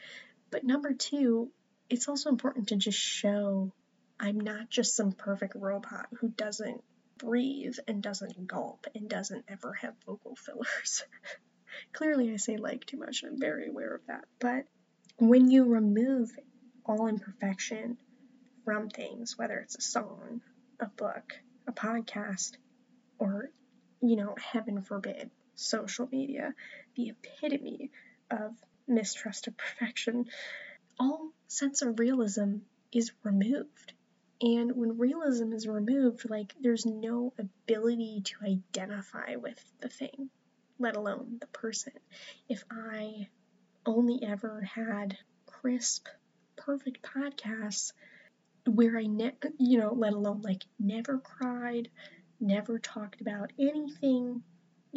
But number two, it's also important to just show I'm not just some perfect robot who doesn't breathe and doesn't gulp and doesn't ever have vocal fillers. Clearly, I say like too much, I'm very aware of that. But when you remove all imperfection from things, whether it's a song, a book, a podcast, or, you know, heaven forbid, social media, the epitome of mistrust of perfection, all sense of realism is removed. And when realism is removed, like there's no ability to identify with the thing, let alone the person. If I only ever had crisp, perfect podcasts where I, ne- you know, let alone like never cried, never talked about anything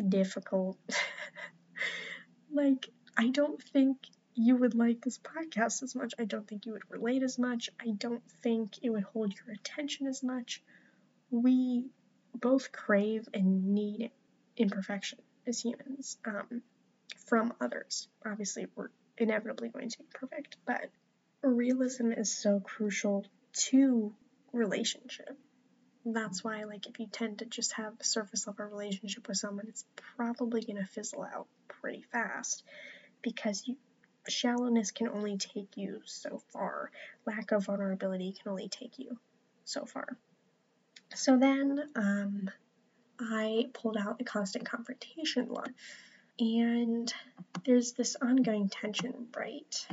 difficult, like I don't think you would like this podcast as much. I don't think you would relate as much. I don't think it would hold your attention as much. We both crave and need imperfection. as humans um, from others. Obviously, we're inevitably going to be perfect, but realism is so crucial to relationship. That's why, like, if you tend to just have a surface level relationship with someone, it's probably going to fizzle out pretty fast because you, shallowness can only take you so far. Lack of vulnerability can only take you so far. So then um, I pulled out the constant confrontation law. And there's this ongoing tension, right?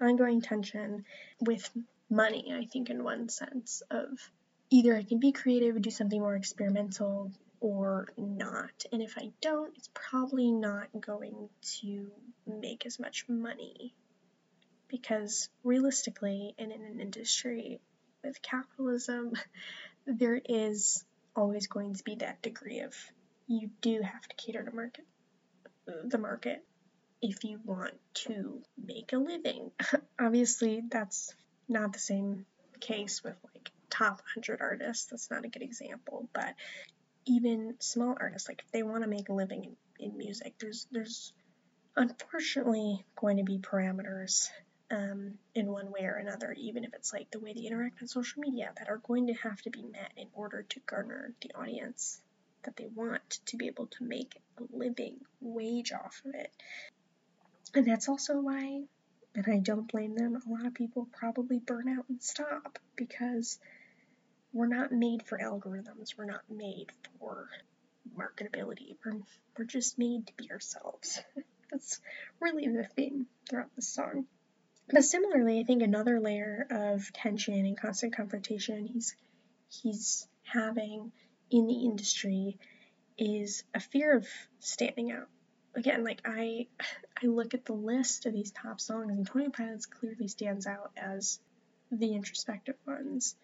Ongoing tension with money, I think, in one sense, of either I can be creative and do something more experimental or not. And if I don't, it's probably not going to make as much money. Because realistically, and in an industry with capitalism, there is always going to be that degree of you do have to cater to market the market if you want to make a living. Obviously, that's not the same case with like top 100 artists. That's not a good example, but even small artists like if they want to make a living in, in music, there's there's unfortunately going to be parameters um, in one way or another, even if it's like the way they interact on social media, that are going to have to be met in order to garner the audience that they want to be able to make a living wage off of it. And that's also why, and I don't blame them, a lot of people probably burn out and stop because we're not made for algorithms. We're not made for marketability. We're, we're just made to be ourselves. that's really the theme throughout the song. But similarly, I think another layer of tension and constant confrontation he's he's having in the industry is a fear of standing out. Again, like I I look at the list of these top songs and Twenty Pilots clearly stands out as the introspective ones.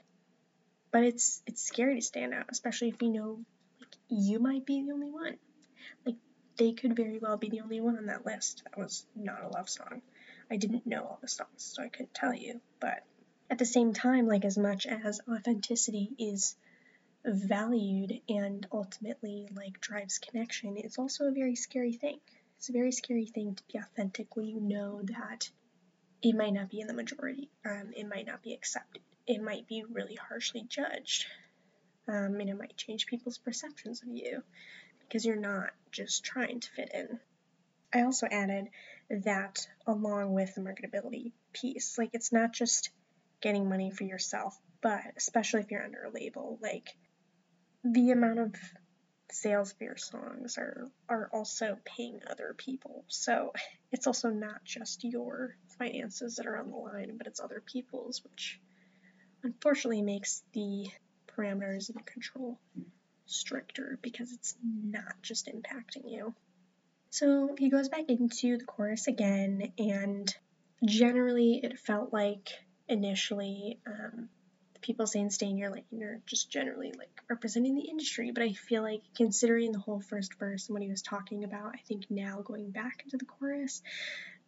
But it's it's scary to stand out, especially if you know like you might be the only one. Like they could very well be the only one on that list that was not a love song. I didn't know all the songs, so I couldn't tell you. But at the same time, like as much as authenticity is valued and ultimately like drives connection, it's also a very scary thing. It's a very scary thing to be authentic when you know that it might not be in the majority. Um, it might not be accepted. It might be really harshly judged. Um, and it might change people's perceptions of you because you're not just trying to fit in. I also added that along with the marketability piece. Like it's not just getting money for yourself, but especially if you're under a label, like the amount of sales for your songs are are also paying other people. So it's also not just your finances that are on the line, but it's other people's, which unfortunately makes the parameters and control stricter because it's not just impacting you. So he goes back into the chorus again, and generally it felt like initially um, people saying stay in your lane or just generally like representing the industry. But I feel like considering the whole first verse and what he was talking about, I think now going back into the chorus,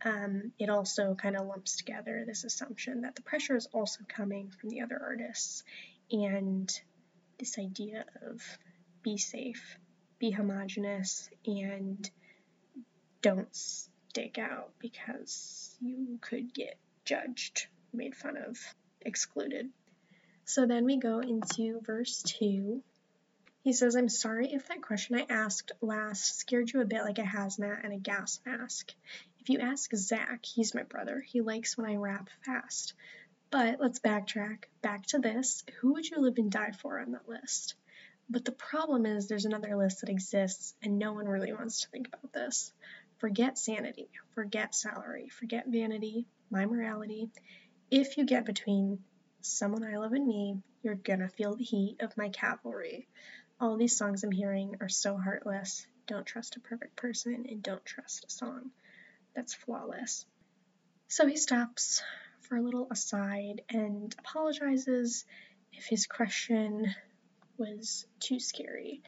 um, it also kind of lumps together this assumption that the pressure is also coming from the other artists and this idea of be safe, be homogenous, and don't stick out because you could get judged, made fun of, excluded. So then we go into verse 2. He says, I'm sorry if that question I asked last scared you a bit like a hazmat and a gas mask. If you ask Zach, he's my brother, he likes when I rap fast. But let's backtrack back to this. Who would you live and die for on that list? But the problem is, there's another list that exists, and no one really wants to think about this. Forget sanity, forget salary, forget vanity, my morality. If you get between someone I love and me, you're gonna feel the heat of my cavalry. All these songs I'm hearing are so heartless. Don't trust a perfect person and don't trust a song that's flawless. So he stops for a little aside and apologizes if his question was too scary.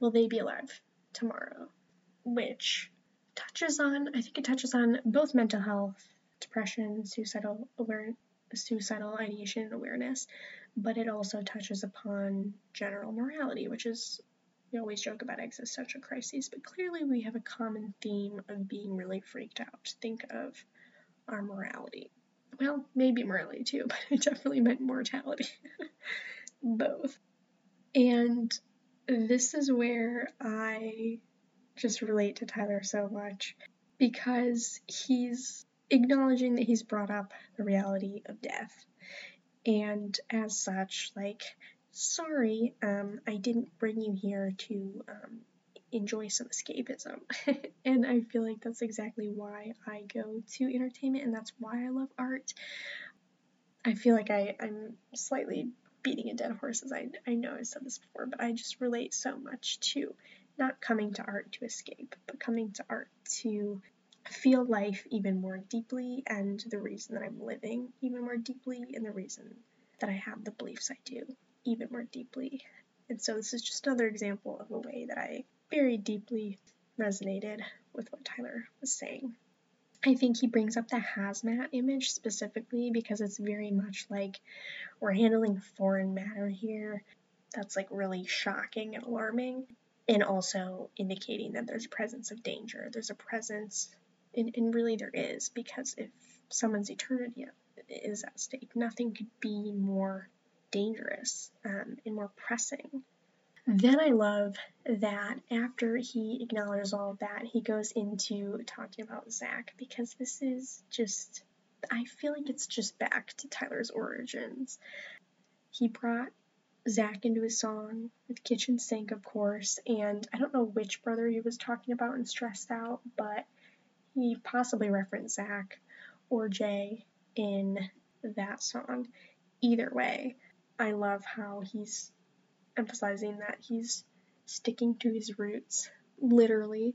Will they be alive tomorrow? Which touches on, I think it touches on both mental health, depression, suicidal suicidal ideation and awareness, but it also touches upon general morality, which is we always joke about existential crises, but clearly we have a common theme of being really freaked out. Think of our morality. Well, maybe morality too, but I definitely meant mortality. Both. And this is where I just relate to Tyler so much because he's acknowledging that he's brought up the reality of death. And as such, like, sorry, um, I didn't bring you here to um, enjoy some escapism. and I feel like that's exactly why I go to entertainment and that's why I love art. I feel like I, I'm slightly beating a dead horse, as I, I know I've said this before, but I just relate so much to not coming to art to escape, but coming to art to feel life even more deeply and the reason that I'm living even more deeply and the reason that I have the beliefs I do even more deeply. And so this is just another example of a way that I very deeply resonated with what Tyler was saying. I think he brings up the hazmat image specifically because it's very much like we're handling foreign matter here that's like really shocking and alarming, and also indicating that there's a presence of danger. There's a presence, and, and really there is, because if someone's eternity is at stake, nothing could be more dangerous um, and more pressing then I love that after he acknowledges all of that, he goes into talking about Zach because this is just, I feel like it's just back to Tyler's origins. He brought Zach into his song with Kitchen Sink, of course, and I don't know which brother he was talking about and stressed out, but he possibly referenced Zach or Jay in that song. Either way, I love how he's emphasizing that he's sticking to his roots, literally,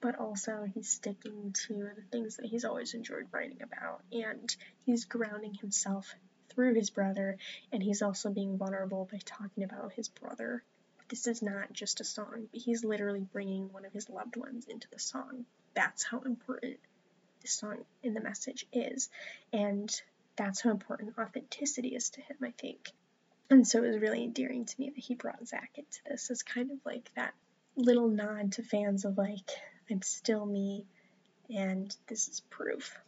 but also he's sticking to the things that he's always enjoyed writing about, and he's grounding himself through his brother, and he's also being vulnerable by talking about his brother. This is not just a song, he's literally bringing one of his loved ones into the song. That's how important the song and the message is, and that's how important authenticity is to him, I think. And so it was really endearing to me that he brought Zach into this as kind of like that little nod to fans of like, I'm still me and this is proof.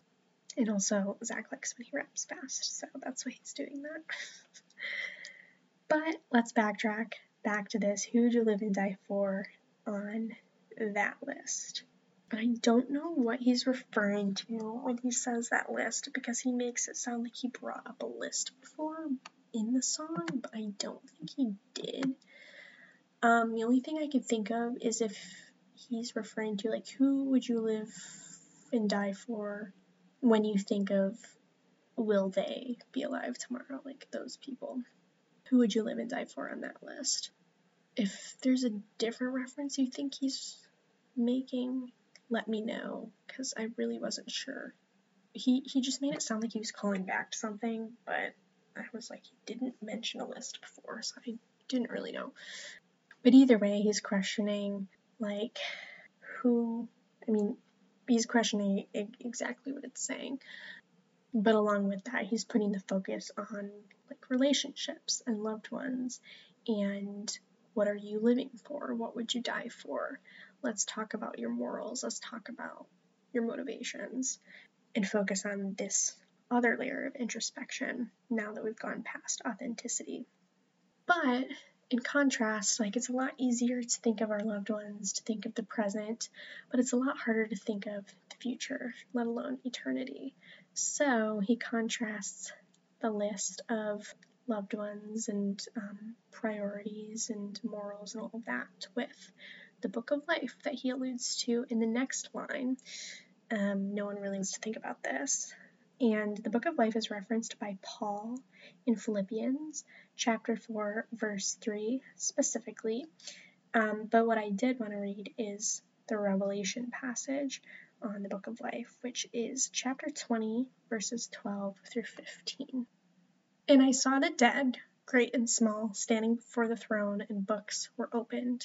And also, Zach likes when he raps fast, so that's why he's doing that. but let's backtrack back to this Who'd You Live and Die For on that list. I don't know what he's referring to when he says that list because he makes it sound like he brought up a list before, in the song, but I don't think he did. Um, the only thing I could think of is if he's referring to like who would you live and die for when you think of will they be alive tomorrow, like those people. Who would you live and die for on that list? If there's a different reference you think he's making, let me know because I really wasn't sure. He he just made it sound like he was calling back to something, but I was like, he didn't mention a list before, so I didn't really know. But either way, he's questioning, like, who, I mean, he's questioning exactly what it's saying. But along with that, he's putting the focus on, like, relationships and loved ones and what are you living for? What would you die for? Let's talk about your morals. Let's talk about your motivations and focus on this other layer of introspection now that we've gone past authenticity. But in contrast, like it's a lot easier to think of our loved ones, to think of the present, but it's a lot harder to think of the future, let alone eternity. So he contrasts the list of loved ones and um, priorities and morals and all of that with the book of life that he alludes to in the next line. Um, no one really needs to think about this, and the book of life is referenced by Paul in Philippians chapter 4, verse 3 specifically. Um, but what I did want to read is the Revelation passage on the book of life, which is chapter 20, verses 12 through 15. And I saw the dead, great and small, standing before the throne, and books were opened.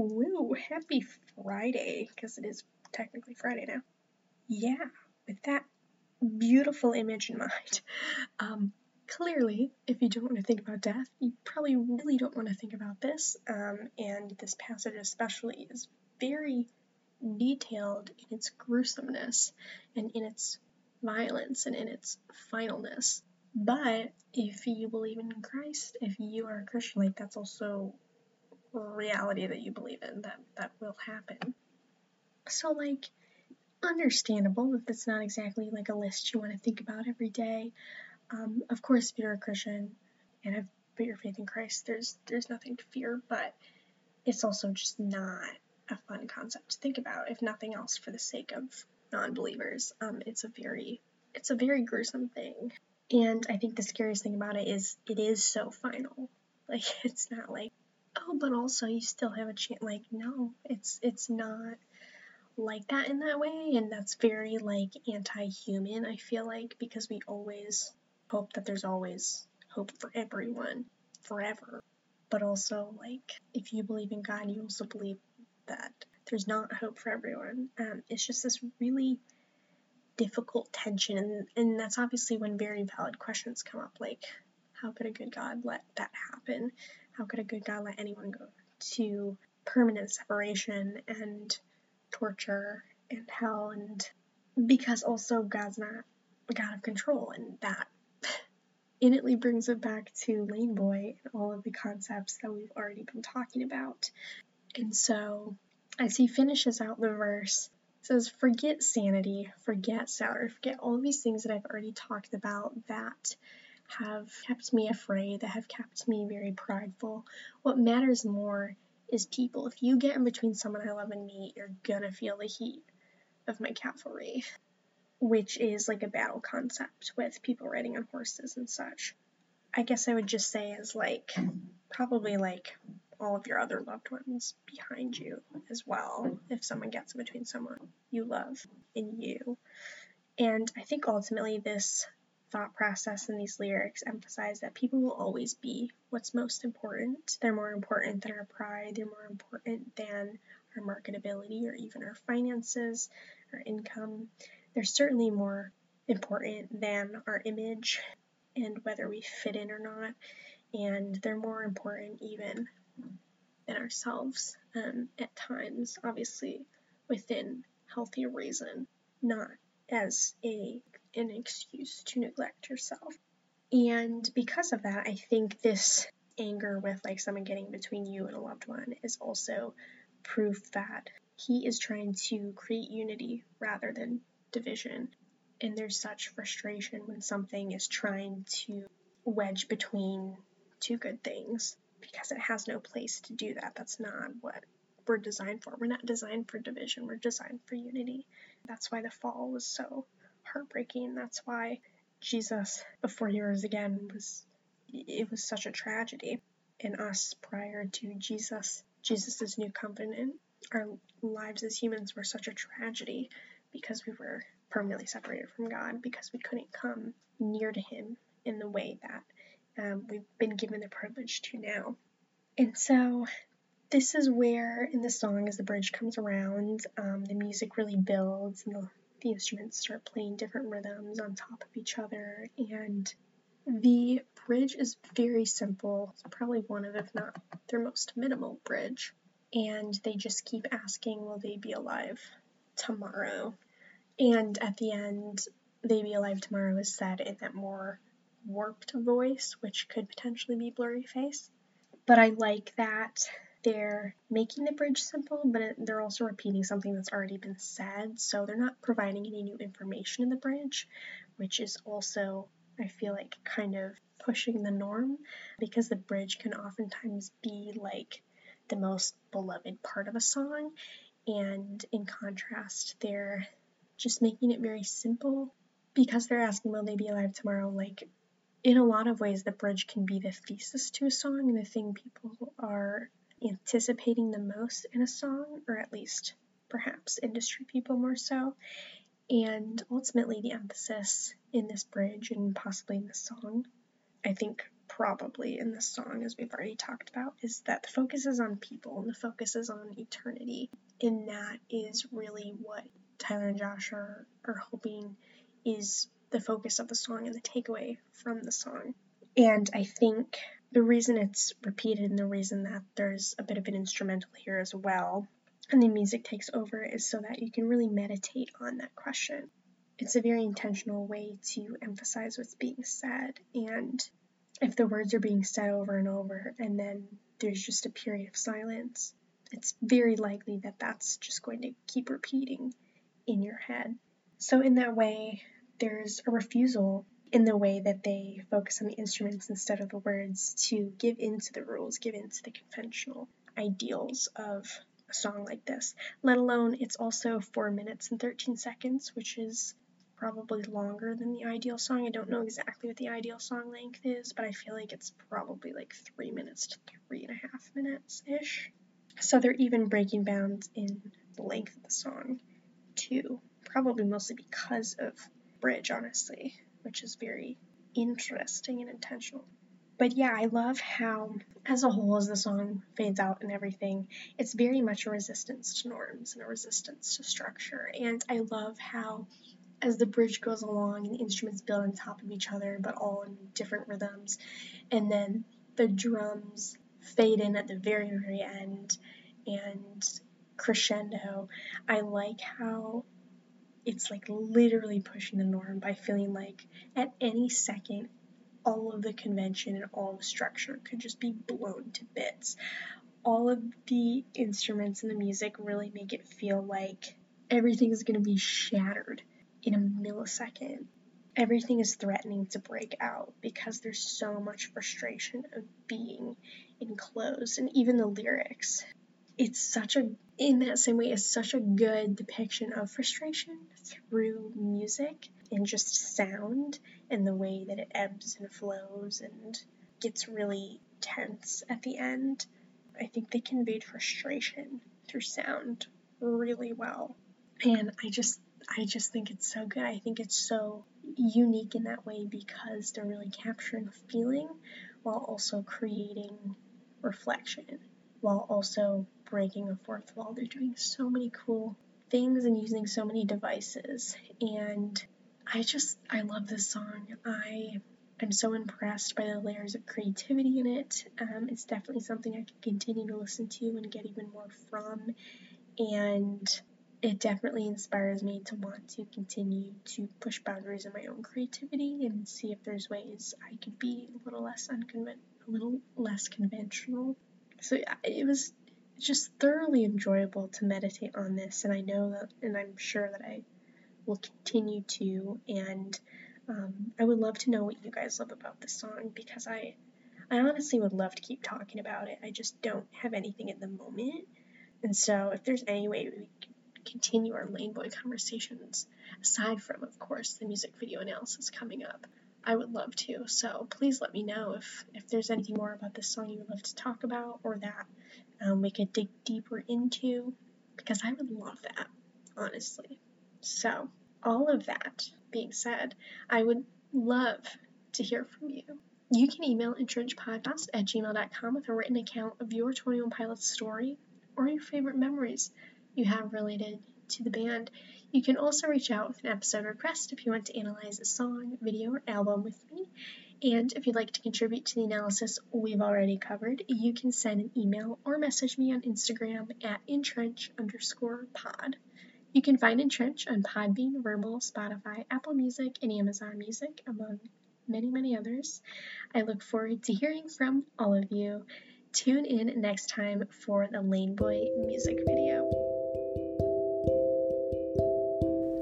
Woo! Happy Friday, because it is technically Friday now. Yeah, with that beautiful image in mind. Um, clearly, if you don't want to think about death, you probably really don't want to think about this. Um, and this passage, especially, is very detailed in its gruesomeness and in its violence and in its finalness. But if you believe in Christ, if you are a Christian, like that's also reality that you believe in that that will happen. So like understandable if it's not exactly like a list you want to think about every day. Um, of course, if you're a Christian and have put your faith in Christ, there's there's nothing to fear, but it's also just not a fun concept to think about, if nothing else, for the sake of non-believers. Um, it's a very it's a very gruesome thing, and I think the scariest thing about it is it is so final. Like it's not like oh, but also you still have a chance. Like no, it's it's not like that in that way, and that's very like anti-human. I feel like because we always hope that there's always hope for everyone forever. But also, like, if you believe in God, you also believe that there's not hope for everyone. Um, it's just this really difficult tension, and, and that's obviously when very valid questions come up, like, how could a good God let that happen? How could a good God let anyone go to permanent separation and torture and hell? And because also God's not a God of control, and that innately brings it back to Lane Boy and all of the concepts that we've already been talking about. And so, as he finishes out the verse, says, Forget sanity, forget salary, forget all of these things that I've already talked about that have kept me afraid, that have kept me very prideful. What matters more is people. If you get in between someone I love and me, you're gonna feel the heat of my cavalry which is like a battle concept with people riding on horses and such. I guess I would just say is like probably like all of your other loved ones behind you as well if someone gets in between someone you love and you. And I think ultimately this thought process and these lyrics emphasize that people will always be what's most important. They're more important than our pride, they're more important than our marketability or even our finances, our income. They're certainly more important than our image and whether we fit in or not, and they're more important even than ourselves um, at times, obviously within healthy reason, not as a an excuse to neglect yourself. And because of that, I think this anger with like someone getting between you and a loved one is also proof that he is trying to create unity rather than division. And there's such frustration when something is trying to wedge between two good things because it has no place to do that. That's not what we're designed for. We're not designed for division, we're designed for unity. That's why the fall was so heartbreaking. That's why Jesus, before he rose again, was it was such a tragedy. In us prior to Jesus, Jesus's new covenant, our lives as humans were such a tragedy because we were permanently separated from God, because we couldn't come near to Him in the way that um, we've been given the privilege to now. And so, this is where in the song, as the bridge comes around, um, the music really builds and the, the instruments start playing different rhythms on top of each other. And the bridge is very simple. It's probably one of, if not their most minimal bridge. And they just keep asking, Will they be alive tomorrow? And at the end, They Be Alive Tomorrow is said in that more warped voice, which could potentially be Blurryface. But I like that they're making the bridge simple, but they're also repeating something that's already been said. So they're not providing any new information in the bridge, which is also, I feel like, kind of pushing the norm because the bridge can oftentimes be like the most beloved part of a song. And in contrast, they're just making it very simple because they're asking will they be alive tomorrow like in a lot of ways the bridge can be the thesis to a song and the thing people are anticipating the most in a song, or at least perhaps industry people more so. And ultimately, the emphasis in this bridge and possibly in this song, I think probably in this song, as we've already talked about, is that the focus is on people and the focus is on eternity. And that is really what Tyler and Josh are, are hoping is the focus of the song and the takeaway from the song. And I think the reason it's repeated and the reason that there's a bit of an instrumental here as well and the music takes over is so that you can really meditate on that question. It's a very intentional way to emphasize what's being said. And if the words are being said over and over and then there's just a period of silence, it's very likely that that's just going to keep repeating in your head. So, in that way, there's a refusal in the way that they focus on the instruments instead of the words to give in to the rules, give in to the conventional ideals of a song like this, let alone it's also 4 minutes and 13 seconds, which is probably longer than the ideal song. I don't know exactly what the ideal song length is, but I feel like it's probably like 3 minutes to three and a half minutes ish. So they're even breaking bounds in the length of the song, too. Probably mostly because of Bridge, honestly, which is very interesting and intentional. But yeah, I love how, as a whole, as the song fades out and everything, it's very much a resistance to norms and a resistance to structure. And I love how, as the bridge goes along and the instruments build on top of each other, but all in different rhythms, and then the drums fade in at the very, very end and crescendo, I like how it's like literally pushing the norm by feeling like at any second all of the convention and all the structure could just be blown to bits. All of the instruments and the music really make it feel like everything is going to be shattered in a millisecond. Everything is threatening to break out because there's so much frustration of being enclosed, and even the lyrics. It's such a, in that same way, it's such a good depiction of frustration through music and just sound and the way that it ebbs and flows and gets really tense at the end. I think they conveyed frustration through sound really well. And I just I just think it's so good. I think it's so unique in that way because they're really capturing feeling while also creating reflection, while also breaking a fourth wall. They're doing so many cool things and using so many devices. And I just, I love this song. I am so impressed by the layers of creativity in it. Um, it's definitely something I can continue to listen to and get even more from. And it definitely inspires me to want to continue to push boundaries in my own creativity and see if there's ways I could be a little less unconven- a little less conventional. So it was just thoroughly enjoyable to meditate on this, and I know that, and I'm sure that I will continue to. And um, I would love to know what you guys love about this song because I, I honestly would love to keep talking about it. I just don't have anything at the moment. And so, if there's any way we can continue our Lane Boy conversations, aside from, of course, the music video analysis coming up, I would love to. So please let me know if, if there's anything more about this song you would love to talk about or that um, we could dig deeper into, because I would love that, honestly. So, all of that being said, I would love to hear from you. You can email entrenchpodcast at gmail.com with a written account of your Twenty One Pilots story or your favorite memories you have related to the band. You can also reach out with an episode request if you want to analyze a song, video, or album with me. And if you'd like to contribute to the analysis we've already covered, you can send an email or message me on Instagram at entrench underscore pod. You can find EnTrench on Podbean, Verbal, Spotify, Apple Music, and Amazon Music, among many, many others. I look forward to hearing from all of you. Tune in next time for the Lane Boy music video.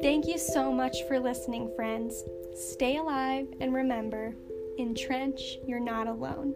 Thank you so much for listening, friends. Stay alive and remember, in Trench, you're not alone.